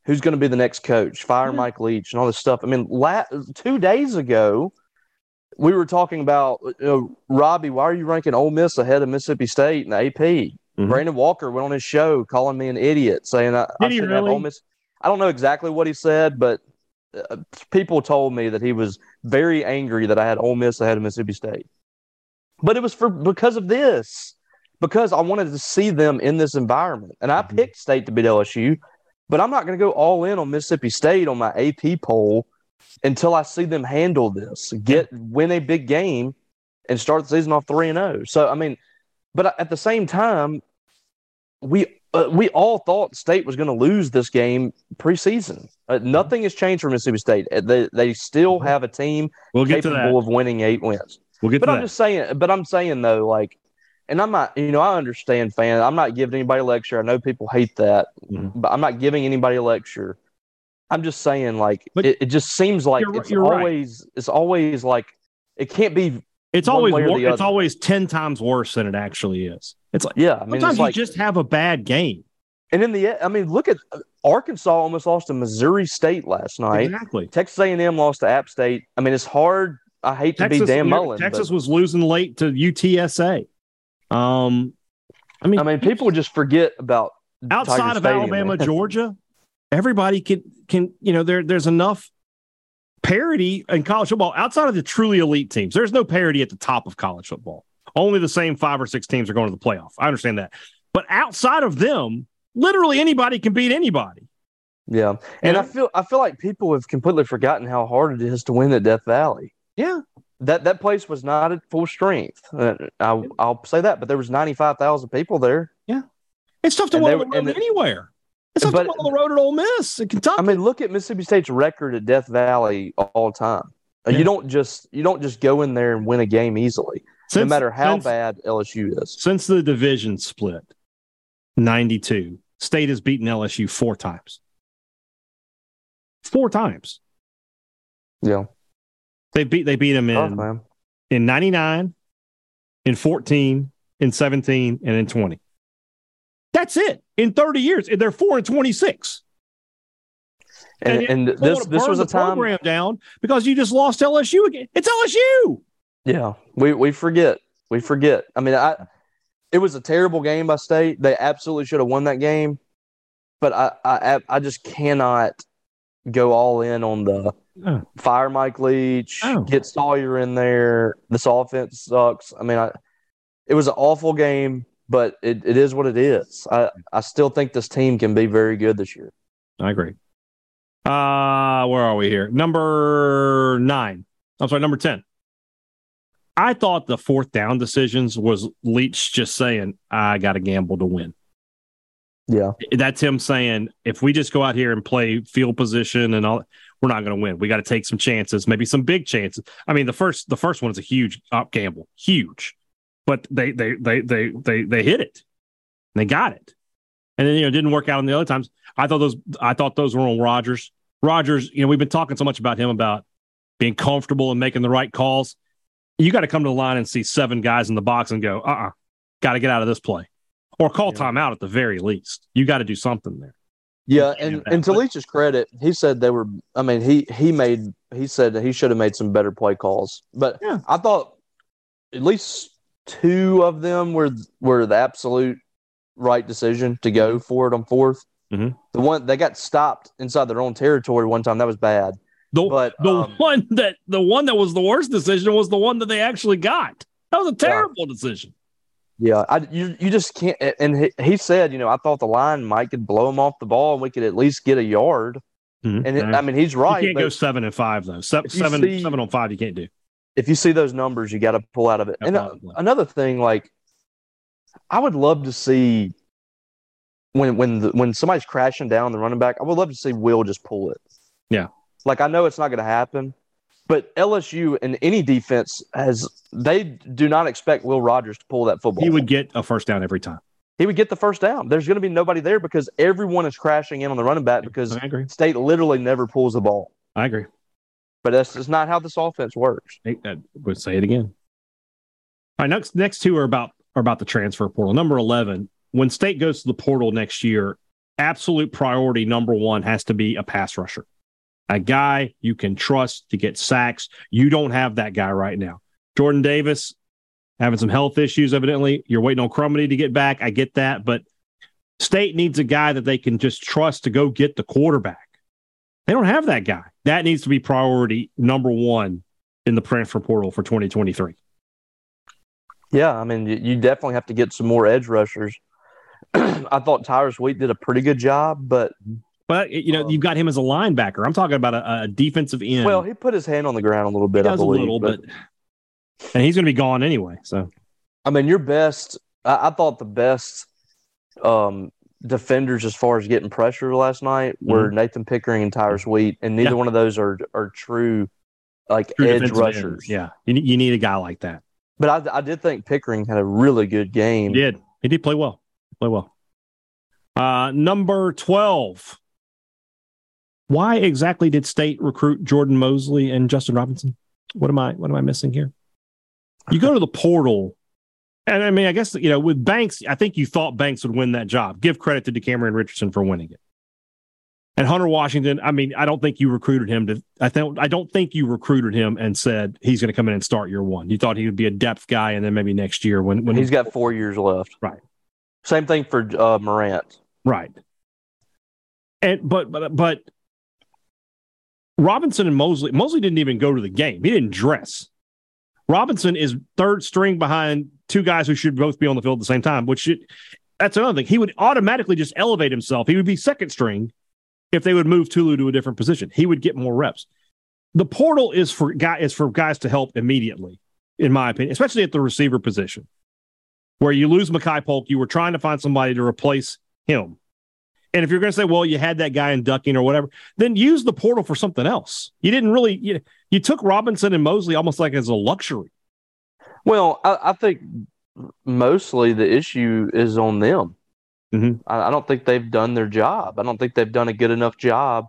who's going to be the next coach, fire yeah. Mike Leach, and all this stuff. I mean, la- two days ago, we were talking about you know, Robbie. Why are you ranking Ole Miss ahead of Mississippi State in the AP? Mm-hmm. Brandon Walker went on his show calling me an idiot, saying I, I should really? have Ole Miss. I don't know exactly what he said, but uh, people told me that he was very angry that I had Ole Miss ahead of Mississippi State. But it was for because of this, because I wanted to see them in this environment, and I mm-hmm. picked State to beat LSU. But I'm not going to go all in on Mississippi State on my AP poll until I see them handle this, get win a big game, and start the season off three and zero. Oh. So I mean but at the same time, we uh, we all thought State was going to lose this game preseason. Uh, nothing has changed for Mississippi State. Uh, they they still have a team we'll capable of winning eight wins. We'll get but I'm that. just saying. But I'm saying though, like, and I'm not. You know, I understand, fan. I'm not giving anybody a lecture. I know people hate that, mm-hmm. but I'm not giving anybody a lecture. I'm just saying, like, it, it, just seems like it's always right. it's always like it can't be it's always it's always ten times worse than it actually is. It's like yeah, I mean, sometimes you like, just have a bad game. And in the I mean, look at Arkansas almost lost to Missouri State last night. Exactly. Texas A&M lost to App State. I mean, it's hard. I hate Texas, to be Dan Mullen. Texas but, was losing late to UTSA. Um, I mean, I mean, people just forget about outside Tiger of Stadium, Alabama, Georgia. Everybody can can you know there there's enough parity in college football outside of the truly elite teams. There's no parity at the top of college football. Only the same five or six teams are going to the playoff. I understand that. But outside of them, literally anybody can beat anybody. Yeah. And I feel I feel like people have completely forgotten how hard it is to win at Death Valley. Yeah. That that place was not at full strength. Uh, I, will say that, but there was 95,000 people there. Yeah. It's tough to win anywhere. It's tough but, on the road at Ole Miss in Kentucky. I mean, look at Mississippi State's record at Death Valley all the time. Uh, yeah. You don't just you don't just go in there and win a game easily, since, no matter how since, bad LSU is. Since the division split, ninety two, State has beaten LSU four times. Four times. Yeah, they beat they beat them in oh, in ninety nine, in fourteen, in seventeen, and in twenty. That's it. In 30 years, they're four and 26. And, and, and this this was a time program down because you just lost LSU again. It's LSU. Yeah, we we forget. We forget. I mean, I it was a terrible game by State. They absolutely should have won that game, but I I I just cannot go all in on the oh. fire Mike Leach, oh. get Sawyer in there. This offense sucks. I mean, I it was an awful game but it, it is what it is. I, I still think this team can be very good this year. I agree. Uh, where are we here? Number nine. I'm sorry, number 10. I thought the fourth down decisions was Leach just saying, I got to gamble to win. Yeah. That's him saying, if we just go out here and play field position and all, we're not going to win. We got to take some chances, maybe some big chances. I mean, the first the first one is a huge up gamble, huge but they they they they they they hit it. They got it. And then you know, it didn't work out on the other times. I thought those I thought those were on Rogers. Rogers, you know, we've been talking so much about him about being comfortable and making the right calls. You got to come to the line and see seven guys in the box and go, uh uh-uh, uh, got to get out of this play. Or call Yeah. timeout at the very least. You got to do something there. Yeah, and and to Leach's credit, he said they were. I mean, he he made he said that he should have made some better play calls, but Yeah. I thought at least two of them were were the absolute right decision to go for it on 4th Mhm. The one they got stopped inside their own territory one time that was bad. The But the um, one that the one that was the worst decision was the one that they actually got. That was a terrible decision. Yeah, I, you you just can't. And he, he said, you know, I thought the line might could blow him off the ball, and we could at least get a yard. And it, I mean, he's right. you can't go seven and five though. Se- seven see- seven on five you can't do. if you see those numbers, you got to pull out of it. And uh, another thing, like, I would love to see when when the, when somebody's crashing down the running back. I would love to see Will just pull it. Yeah. like I know it's not going to happen, but LSU and any defense has they do not expect Will Rogers to pull that football. He would get a first down every time. he would get the first down. There's going to be nobody there because everyone is crashing in on the running back because I agree. State literally never pulls the ball. I agree. But that's just not how this offense works. I I would say it again. All right, next next two are about are about the transfer portal. Number eleven, when State goes to the portal next year, absolute priority number one has to be a pass rusher, a guy you can trust to get sacks. You don't have that guy right now. Jordan Davis having some health issues, evidently. You're waiting on Crumedy to get back. I get that, but State needs a guy that they can just trust to go get the quarterback. They don't have that guy. That needs to be priority number one in the transfer portal for 2023. Yeah, I mean, you, definitely have to get some more edge rushers. I thought Tyrus Wheat did a pretty good job, but But you know, Um, you've got him as a linebacker. I'm talking about a, a defensive end. well, he put his hand on the ground a little he bit. I does a little, but, and he's going to be gone anyway. So I mean, your best. I, I thought the best um, defenders as far as getting pressure last night were Nathan Pickering and Tyrus Wheat, and neither Mm-hmm. Yeah. one of those are are true like true edge rushers. ends. Yeah, you, need- you need a guy like that. But I, I did think Pickering had a really good game. He did. He did play well. Play well. Uh, number 12. Why exactly did State recruit Jordan Mosley and Justin Robinson? What am I what am I missing here? You go to the portal, and I mean, I guess you know, with Banks, I think you thought Banks would win that job. Give credit to Decamerion Richardson for winning it. And Hunter Washington, I mean, I don't think you recruited him to. I think I don't think you recruited him and said he's going to come in and start year one. You thought he would be a depth guy, and then maybe next year when when He's got four years left. Right. Same thing for uh, Morant. Right. And but but but Robinson and Mosley Mosley didn't even go to the game. He didn't dress. Robinson is third string behind two guys who should both be on the field at the same time, which should, that's another thing. He would automatically just elevate himself. He would be second string if they would move Tulu to a different position. He would get more reps. The portal is for guy is for guys to help immediately, in my opinion, especially at the receiver position. Where you lose Makai Polk, you were trying to find somebody to replace him. And if you're going to say, well, you had that guy in ducking or whatever, then use the portal for something else. You didn't really, you, you took Robinson and Mosley almost like as a luxury. Well, I, I think mostly the issue is on them. Mhm. I, I don't think they've done their job. I don't think they've done a good enough job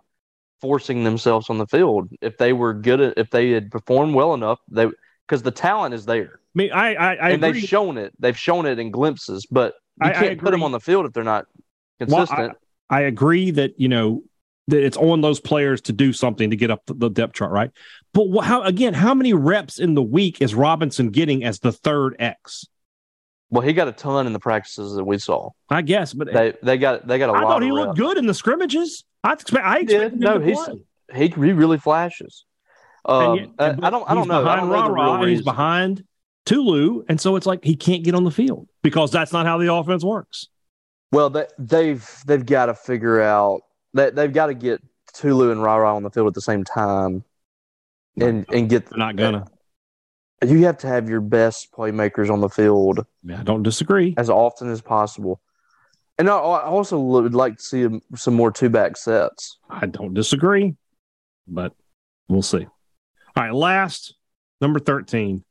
forcing themselves on the field. If they were good, at, if they had performed well enough, they because the talent is there, I mean, I, I, I and agree. they've shown it. They've shown it in glimpses, but you can't put them on the field if they're not Well, I- agree that, you know, that it's on those players to do something to get up the, depth chart, right? But wh- how, again, how many reps in the week is Robinson getting as the third X? well, he got a ton in the practices that we saw. I guess, but They they got they got a I lot. I thought he looked reps. good in the scrimmages. I expect, I He did. expected him No, to he's- play. He, he really flashes. Um, yet- I- I don't I don't know. I Behind don't know real and he's behind Tulu, and so it's like he can't get on the field because that's not how the offense works. Well, they, they've they've got to figure out that they've got to get Tulu and Rara on the field at the same time, and and get. They're not gonna. You have to have your best playmakers on the field Yeah, I don't disagree. as often as possible, and I, I also would like to see some more two back sets. I don't disagree, but we'll see. All right, last number 13.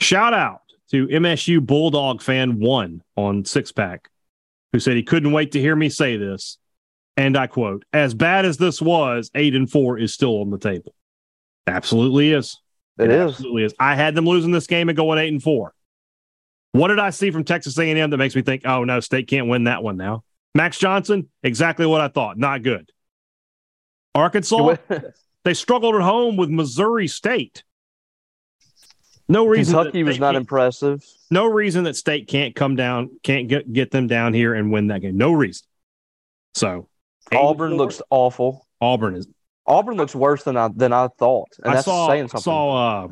Shout out to MSU Bulldog fan one on Six Pack, who said he couldn't wait to hear me say this. And I quote, as bad as this was, eight and four is still on the table. Absolutely is. It is. Absolutely is. I had them losing this game and going eight and four. What did I see from Texas A&M that makes me think, oh no, State can't win that one now? Max Johnson, exactly what I thought. Not good. Arkansas, they struggled at home with Missouri State. No reason Kentucky was not impressive. No reason that State can't come down, can't get get them down here and win that game. No reason. So Auburn looks awful. Auburn is Auburn looks worse than I than I thought. And I that's saw saying something. saw uh,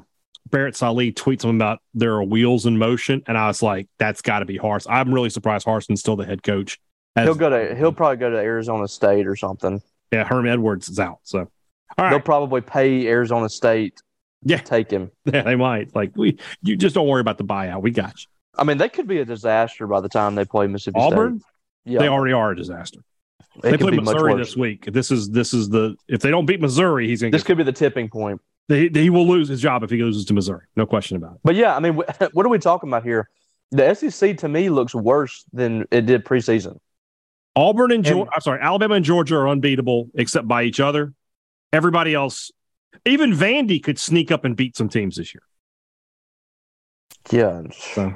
Barrett Sallee tweet something about there are wheels in motion, and I was like, that's got to be Harsin. I'm really surprised Harsin's still the head coach. As- he'll go to he'll probably go to Arizona State or something. yeah, Herm Edwards is out. So all They'll probably pay Arizona State Yeah. take him. yeah, they might. Like we, you just don't worry about the buyout. We got you. I mean, they could be a disaster by the time they play Mississippi Auburn, State. Yeah, they already are a disaster. it They play Missouri this week. This is this is the if they don't beat Missouri, he's gonna This could be the tipping point. he, he will lose his job if he loses to Missouri. No question about it. But yeah, I mean, what are we talking about here? The SEC to me looks worse than it did preseason. Auburn and And- Georgia, I'm sorry, Alabama and Georgia are unbeatable except by each other. Everybody else, even Vandy could sneak up and beat some teams this year. Yeah, So-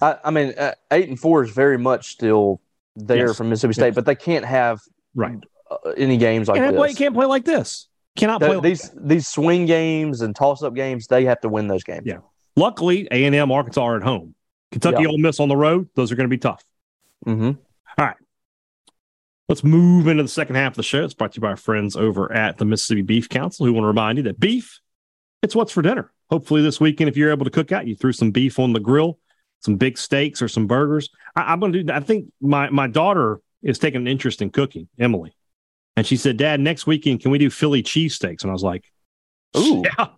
I, I mean, uh, eight and four is very much still there Yes. from Mississippi State, Yes. but they can't have Right. uh, any games like can't, this. play, can't play like this. Cannot play The- like these these swing games and toss up games, they have to win those games. Yeah. Luckily, A and M, Arkansas are at home. Kentucky, Yeah. Ole Miss on the road. Those are going to be tough. hmm Let's move into the second half of the show. It's brought to you by our friends over at the Mississippi Beef Council, who want to remind you that beef, it's what's for dinner. Hopefully, this weekend, if you're able to cook out, you threw some beef on the grill, some big steaks or some burgers. I, I'm going to do. I think my my daughter is taking an interest in cooking, Emily, and she said, "Dad, next weekend can we do Philly cheesesteaks?" And I was like, Ooh. yeah,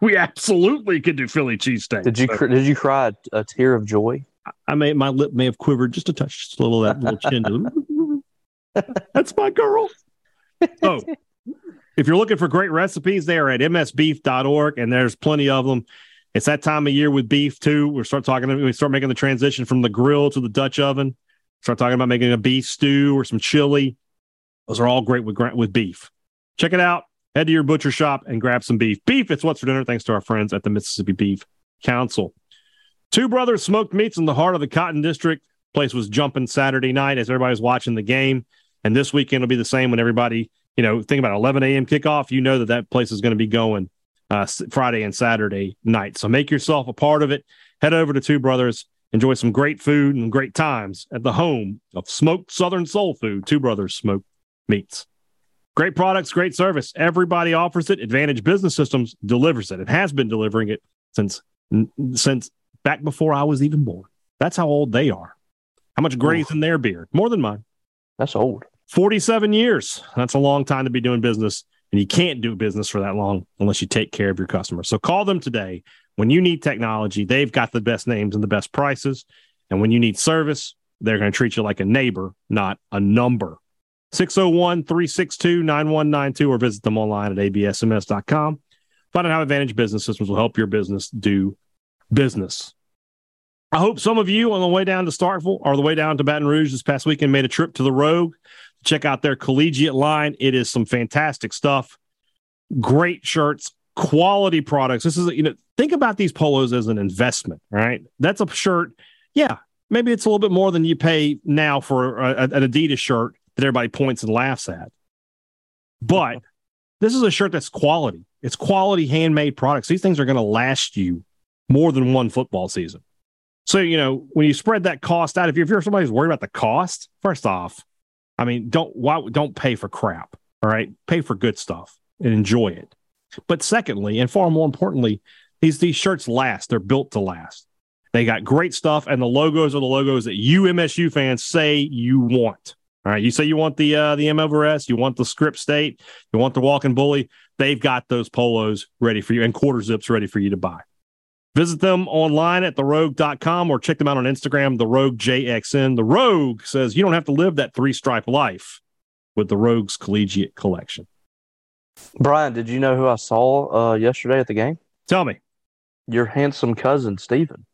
we absolutely could do Philly cheesesteaks." Did you So- did you cry a, a tear of joy? I may my lip may have quivered just a touch, just a little that little chin. That's my girl. Oh, if you're looking for great recipes, they are at msbeef.org, and there's plenty of them. It's that time of year with beef too. We start talking. We start making the transition from the grill to the Dutch oven. Start talking about making a beef stew or some chili. Those are all great with with beef. Check it out. Head to your butcher shop and grab some beef. Beef, it's what's for dinner. Thanks to our friends at the Mississippi Beef Council. Two Brothers Smoked Meats in the heart of the Cotton District. Place was jumping Saturday night as everybody was watching the game. And this weekend will be the same when everybody, you know, think about 11 a.m. kickoff. You know that that place is going to be going uh, Friday and Saturday night. So make yourself a part of it. Head over to Two Brothers. Enjoy some great food and great times at the home of smoked Southern soul food. Two Brothers Smoked Meats. Great products, great service. Everybody offers it. Advantage Business Systems delivers it. It has been delivering it since since back before I was even born. That's how old they are. How much gray's in their beard? More than mine. That's old. 47 years. That's a long time to be doing business. And you can't do business for that long unless you take care of your customers. So call them today. When you need technology, they've got the best names and the best prices. And when you need service, they're going to treat you like a neighbor, not a number. 601 362 9192 or visit them online at absms.com. Find out how Advantage Business Systems will help your business do business. I hope some of you on the way down to Starkville or the way down to Baton Rouge this past weekend made a trip to the Rogue to check out their collegiate line. It is some fantastic stuff. Great shirts, quality products. This is, you know, think about these polos as an investment, right? That's a shirt. Yeah, maybe it's a little bit more than you pay now for a, an Adidas shirt that everybody points and laughs at. But this is a shirt that's quality. It's quality handmade products. These things are going to last you more than one football season. So, you know, when you spread that cost out, if you're, if you're somebody who's worried about the cost, first off, I mean, don't why don't pay for crap. All right. Pay for good stuff and enjoy it. But secondly, and far more importantly, these these shirts last. They're built to last. They got great stuff, and the logos are the logos that you MSU fans say you want. All right. You say you want the uh the M over S, you want the script state, you want the walking bully. They've got those polos ready for you and quarter zips ready for you to buy. Visit them online at therogue.com or check them out on Instagram, the Rogue JXN. The Rogue says you don't have to live that three stripe life with the Rogue's Collegiate Collection. Brian, did you know who I saw uh, yesterday at the game? Tell me. Your handsome cousin, Stephen.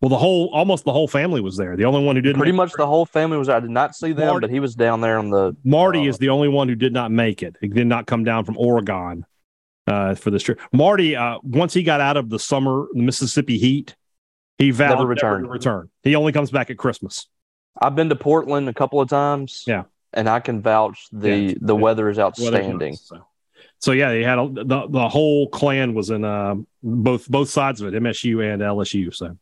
Well, the whole, almost the whole family was there. The only one who didn't. Pretty much the whole family was. I did not see them, Marty- but he was down there on the. Marty uh, is the only one who did not make it. He did not come down from Oregon uh, for this trip. Marty, uh, once he got out of the summer the Mississippi heat, He vowed Never never returned. to return. He only comes back at Christmas. I've been to Portland a couple of times. Yeah. and I can vouch the Yeah. the weather is Weather's outstanding. nice, So, so yeah, they had a, the the whole clan was in uh, both both sides of it, MSU and LSU. So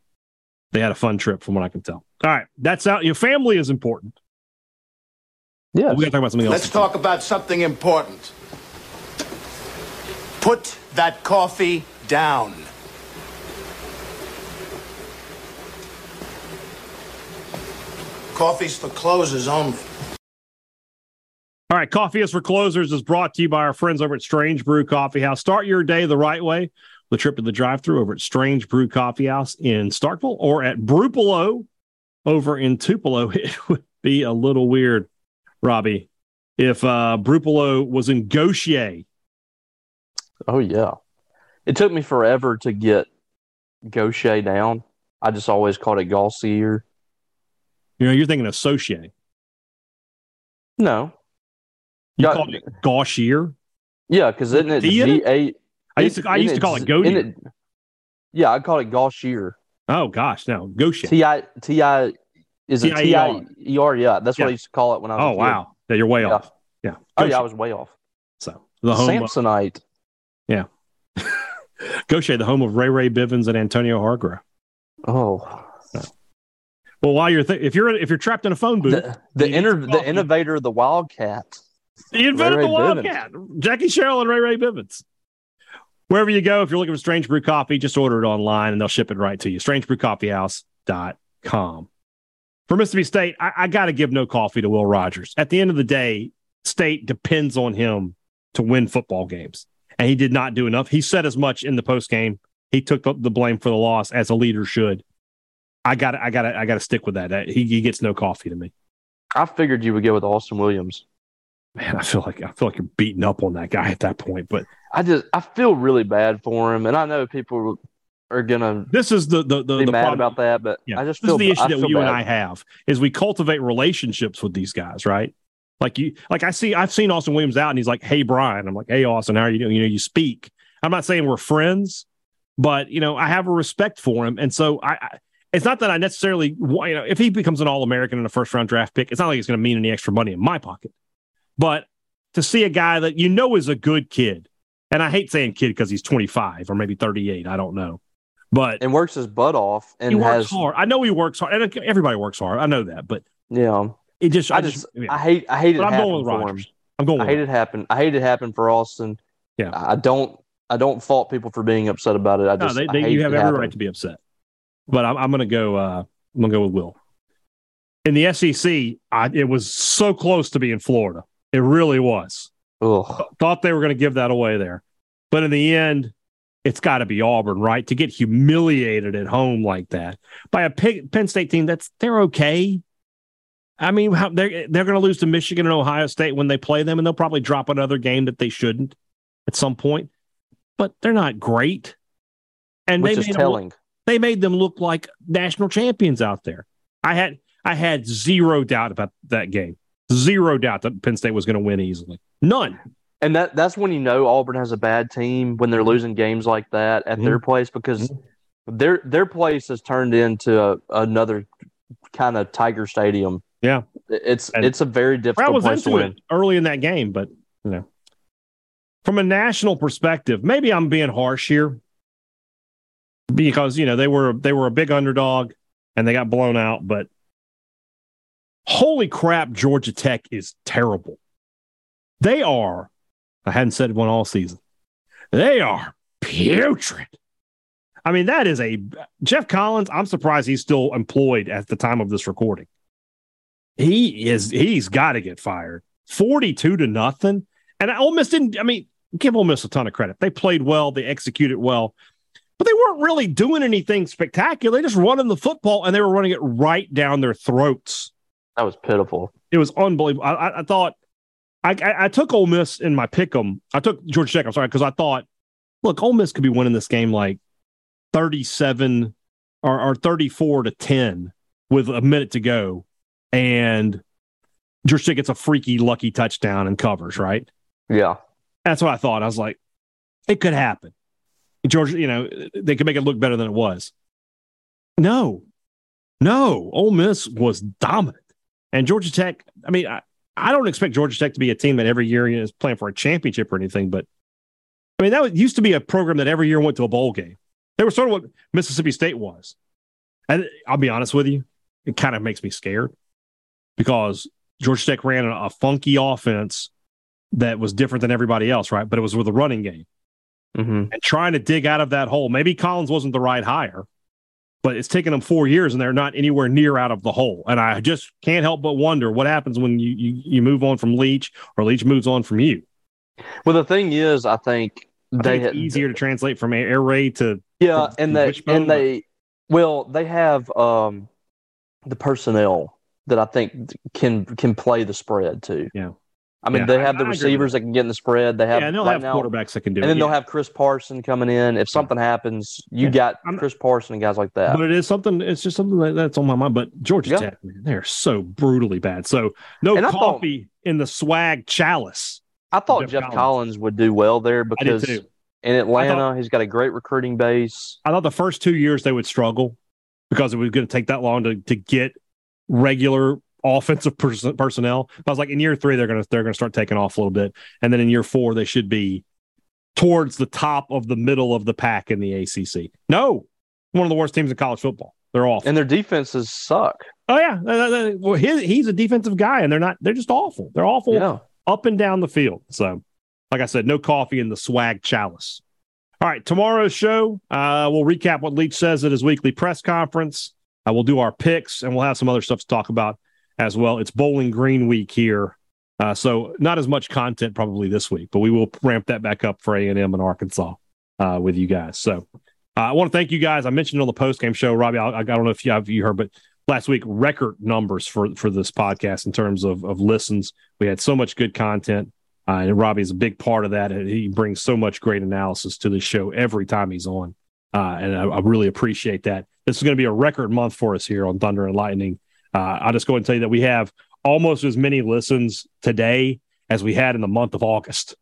they had a fun trip, from what I can tell. All right, that's out. Your family is important. Yeah, We got to talk about something else. Let's talk about something important. Put that coffee down. Coffee's for closers only. All right, Coffee is for Closers is brought to you by our friends over at Strange Brew Coffee House. Start your day the right way. The trip to the drive-through over at Strange Brew Coffee House in Starkville or at Brupolo over in Tupelo. It would be a little weird, Robbie, if uh Brupolo was in Gautier. Oh yeah. It took me forever to get Gautier down. I just always called it Gaussier. You know, you're thinking of Saucier. No. You Got- called it Gauchier. Yeah, because isn't it? G A? I used to I used to call it Gaudier. Yeah, I call it Gaussier. Oh gosh, no, Gautier. T I T I is it T. I E R? Yeah, that's what I used to call it when I was. Oh wow, yeah, you're way off. Yeah. Oh yeah, I was way off. So the home of, Samsonite. Gautier, the home of Ray Ray Bivens and Antonio Hargrove. Oh, Well, while you're th- if you're if you're trapped in a phone booth, the the, inter- the innovator of the Wildcat. he invented Ray the Ray Wildcat. Jackie Sherrill and Ray Ray Bivens. Wherever you go, if you're looking for Strange Brew Coffee, just order it online and they'll ship it right to you. StrangeBrewCoffeehouse.com. For Mississippi State, I, I got to give no coffee to Will Rogers. At the end of the day, State depends on him to win football games, and he did not do enough. He said as much in the post game. He took the, blame for the loss as a leader should. I got I got I got to stick with that. He, he gets no coffee to me. I figured you would go with Austin Williams. Man, I feel like I feel like you're beating up on that guy at that point. But I just I feel really bad for him, and I know people are gonna this is the the the, be the mad problem. about that, but Yeah, I just this feel is the issue I that you and. I have is we cultivate relationships with these guys, right? Like you, like I see, I've seen Austin Williams out, and he's like, "Hey, Brian," I'm like, "Hey, Austin, how are you doing?" You know, you speak. I'm not saying we're friends, but you know, I have a respect for him, and so I. I it's not that I necessarily, you know, if he becomes an All American and a first round draft pick, it's not like it's going to mean any extra money in my pocket. But to see a guy that you know is a good kid, and I hate saying kid because he's 25 or maybe 38, I don't know, but and works his butt off and he works has hard. I know he works hard, and uh, everybody works hard. I know that, but yeah. It just, I just yeah. I hate I hate it but I'm going with. Rogers. I'm going. I hate it happen. I hate it happen for Austin. Yeah. I don't I don't fault people for being upset about it. I No, just they, I they, hate you have it every happening. right to be upset, but I'm, I'm going to go. Uh, I'm going to go with Will. In the SEC, I, it was so close to being Florida. It really was. Ugh. Thought they were going to give that away there, but in the end, it's got to be Auburn, right? To get humiliated at home like that by a Penn State team that's they're okay. I mean, how, they're they're going to lose to Michigan and Ohio State when they play them, and they'll probably drop another game that they shouldn't at some point. But they're not great, and Which they made them telling. they made them look like national champions out there. I had I had zero doubt about that game. Zero doubt that Penn State was going to win easily. None. And that that's when you know Auburn has a bad team when they're losing games like that at Mm-hmm. their place because their their place has turned into a, another kind of Tiger Stadium. Yeah. It's And- it's a very I difficult was place to into win. it early in that game, but you know, from a national perspective, maybe I'm being harsh here because you know they were they were a big underdog and they got blown out. But holy crap, Georgia Tech is terrible. They are. I hadn't said one all season. They are putrid. I mean, that is a Geoff Collins. I'm surprised he's still employed at the time of this recording. He is. He's got to get fired. Forty-two to nothing. And Ole Miss didn't. I mean, give Ole Miss a ton of credit. They played well. They executed well, but they weren't really doing anything spectacular. They just running the football, and they were running it right down their throats. That was pitiful. It was unbelievable. I, I, I thought I, I, I took Ole Miss in my pick'em. I took Georgia Tech. I'm sorry because I thought, look, Ole Miss could be winning this game like 37 or, or 34 to 10 with a minute to go, and Georgia Tech gets a freaky lucky touchdown and covers. Right. Yeah. That's what I thought. I was like, it could happen. Georgia, you know, they could make it look better than it was. No, no. Ole Miss was dominant, and Georgia Tech. I mean, I, I don't expect Georgia Tech to be a team that every year is playing for a championship or anything, but I mean that used to be a program that every year went to a bowl game. They were sort of what Mississippi State was, and I'll be honest with you, it kind of makes me scared because Georgia Tech ran a, funky offense that was different than everybody else, right? But it was with a running game. Mm-hmm. And trying to dig out of that hole. Maybe Collins wasn't the right hire, but it's taken them four years and they're not anywhere near out of the hole. And I just can't help but wonder what happens when you you, you move on from Leach or Leach moves on from you. Well, the thing is, I think I they think it's easier to translate from air raid to yeah, from and they and they well, they have um the personnel that I think can can play the spread too. Yeah. I mean, Yeah, they have the I receivers that can get in the spread. They have yeah, and they'll right have now, quarterbacks that can do and it. And then they'll have Chris Parson coming in. If something happens, you Yeah. got I'm- Chris Parson and guys like that. But it is something. It's just something that, that's on my mind. But Georgia Yeah. Tech, man, they're so brutally bad. So no And I thought- coffee in the swag chalice. I thought Geoff Geoff, Collins. Collins. would do well there because in Atlanta, thought- he's got a great recruiting base. I thought the first two years they would struggle because it was going to take that long to to get regular offensive pers- personnel. But I was like, in year three, they're going to they're to start taking off a little bit, and then in year four, they should be towards the top of the middle of the pack in the ACC. No, one of the worst teams in college football. They're awful. And their defenses suck. oh yeah, well, he, he's a defensive guy, and they're not. They're just awful. They're awful Yeah. up and down the field. So, like I said, no coffee in the swag chalice. All right, tomorrow's show, uh, we'll recap what Leach says at his weekly press conference. Uh, we'll do our picks, and we'll have some other stuff to talk about as well. It's Bowling Green week here, uh, so not as much content probably this week, but we will ramp that back up for A and Arkansas uh, with you guys. So, uh, I want to thank you guys. I mentioned on the post game show, Robbie. I, I don't know if you you heard, but last week record numbers for for this podcast in terms of of listens. We had so much good content. Uh, and is a big part of that. He brings so much great analysis to the show every time he's on. Uh, and I, I really appreciate that. This is going to be a record month for us here on Thunder and Lightning. Uh, I'll just go and tell you that we have almost as many listens today as we had in the month of August.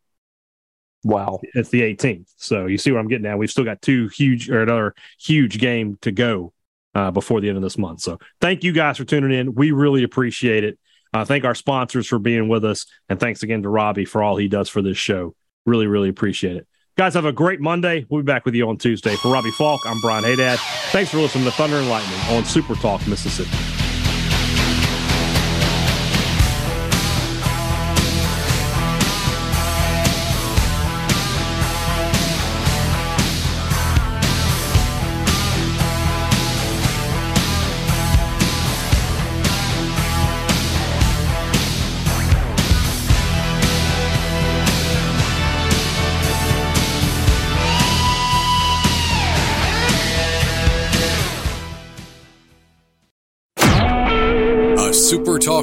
Wow. It's the 18th. So you see what I'm getting at. We've still got two huge or another huge game to go uh, before the end of this month. So thank you guys for tuning in. We really appreciate it. Uh, thank our sponsors for being with us. And thanks again to Robbie for all he does for this show. Really, really appreciate it. Guys, have a great Monday. We'll be back with you on Tuesday. For Robbie Falk, I'm Brian Hadad. Thanks for listening to Thunder and Lightning on Super Talk, Mississippi.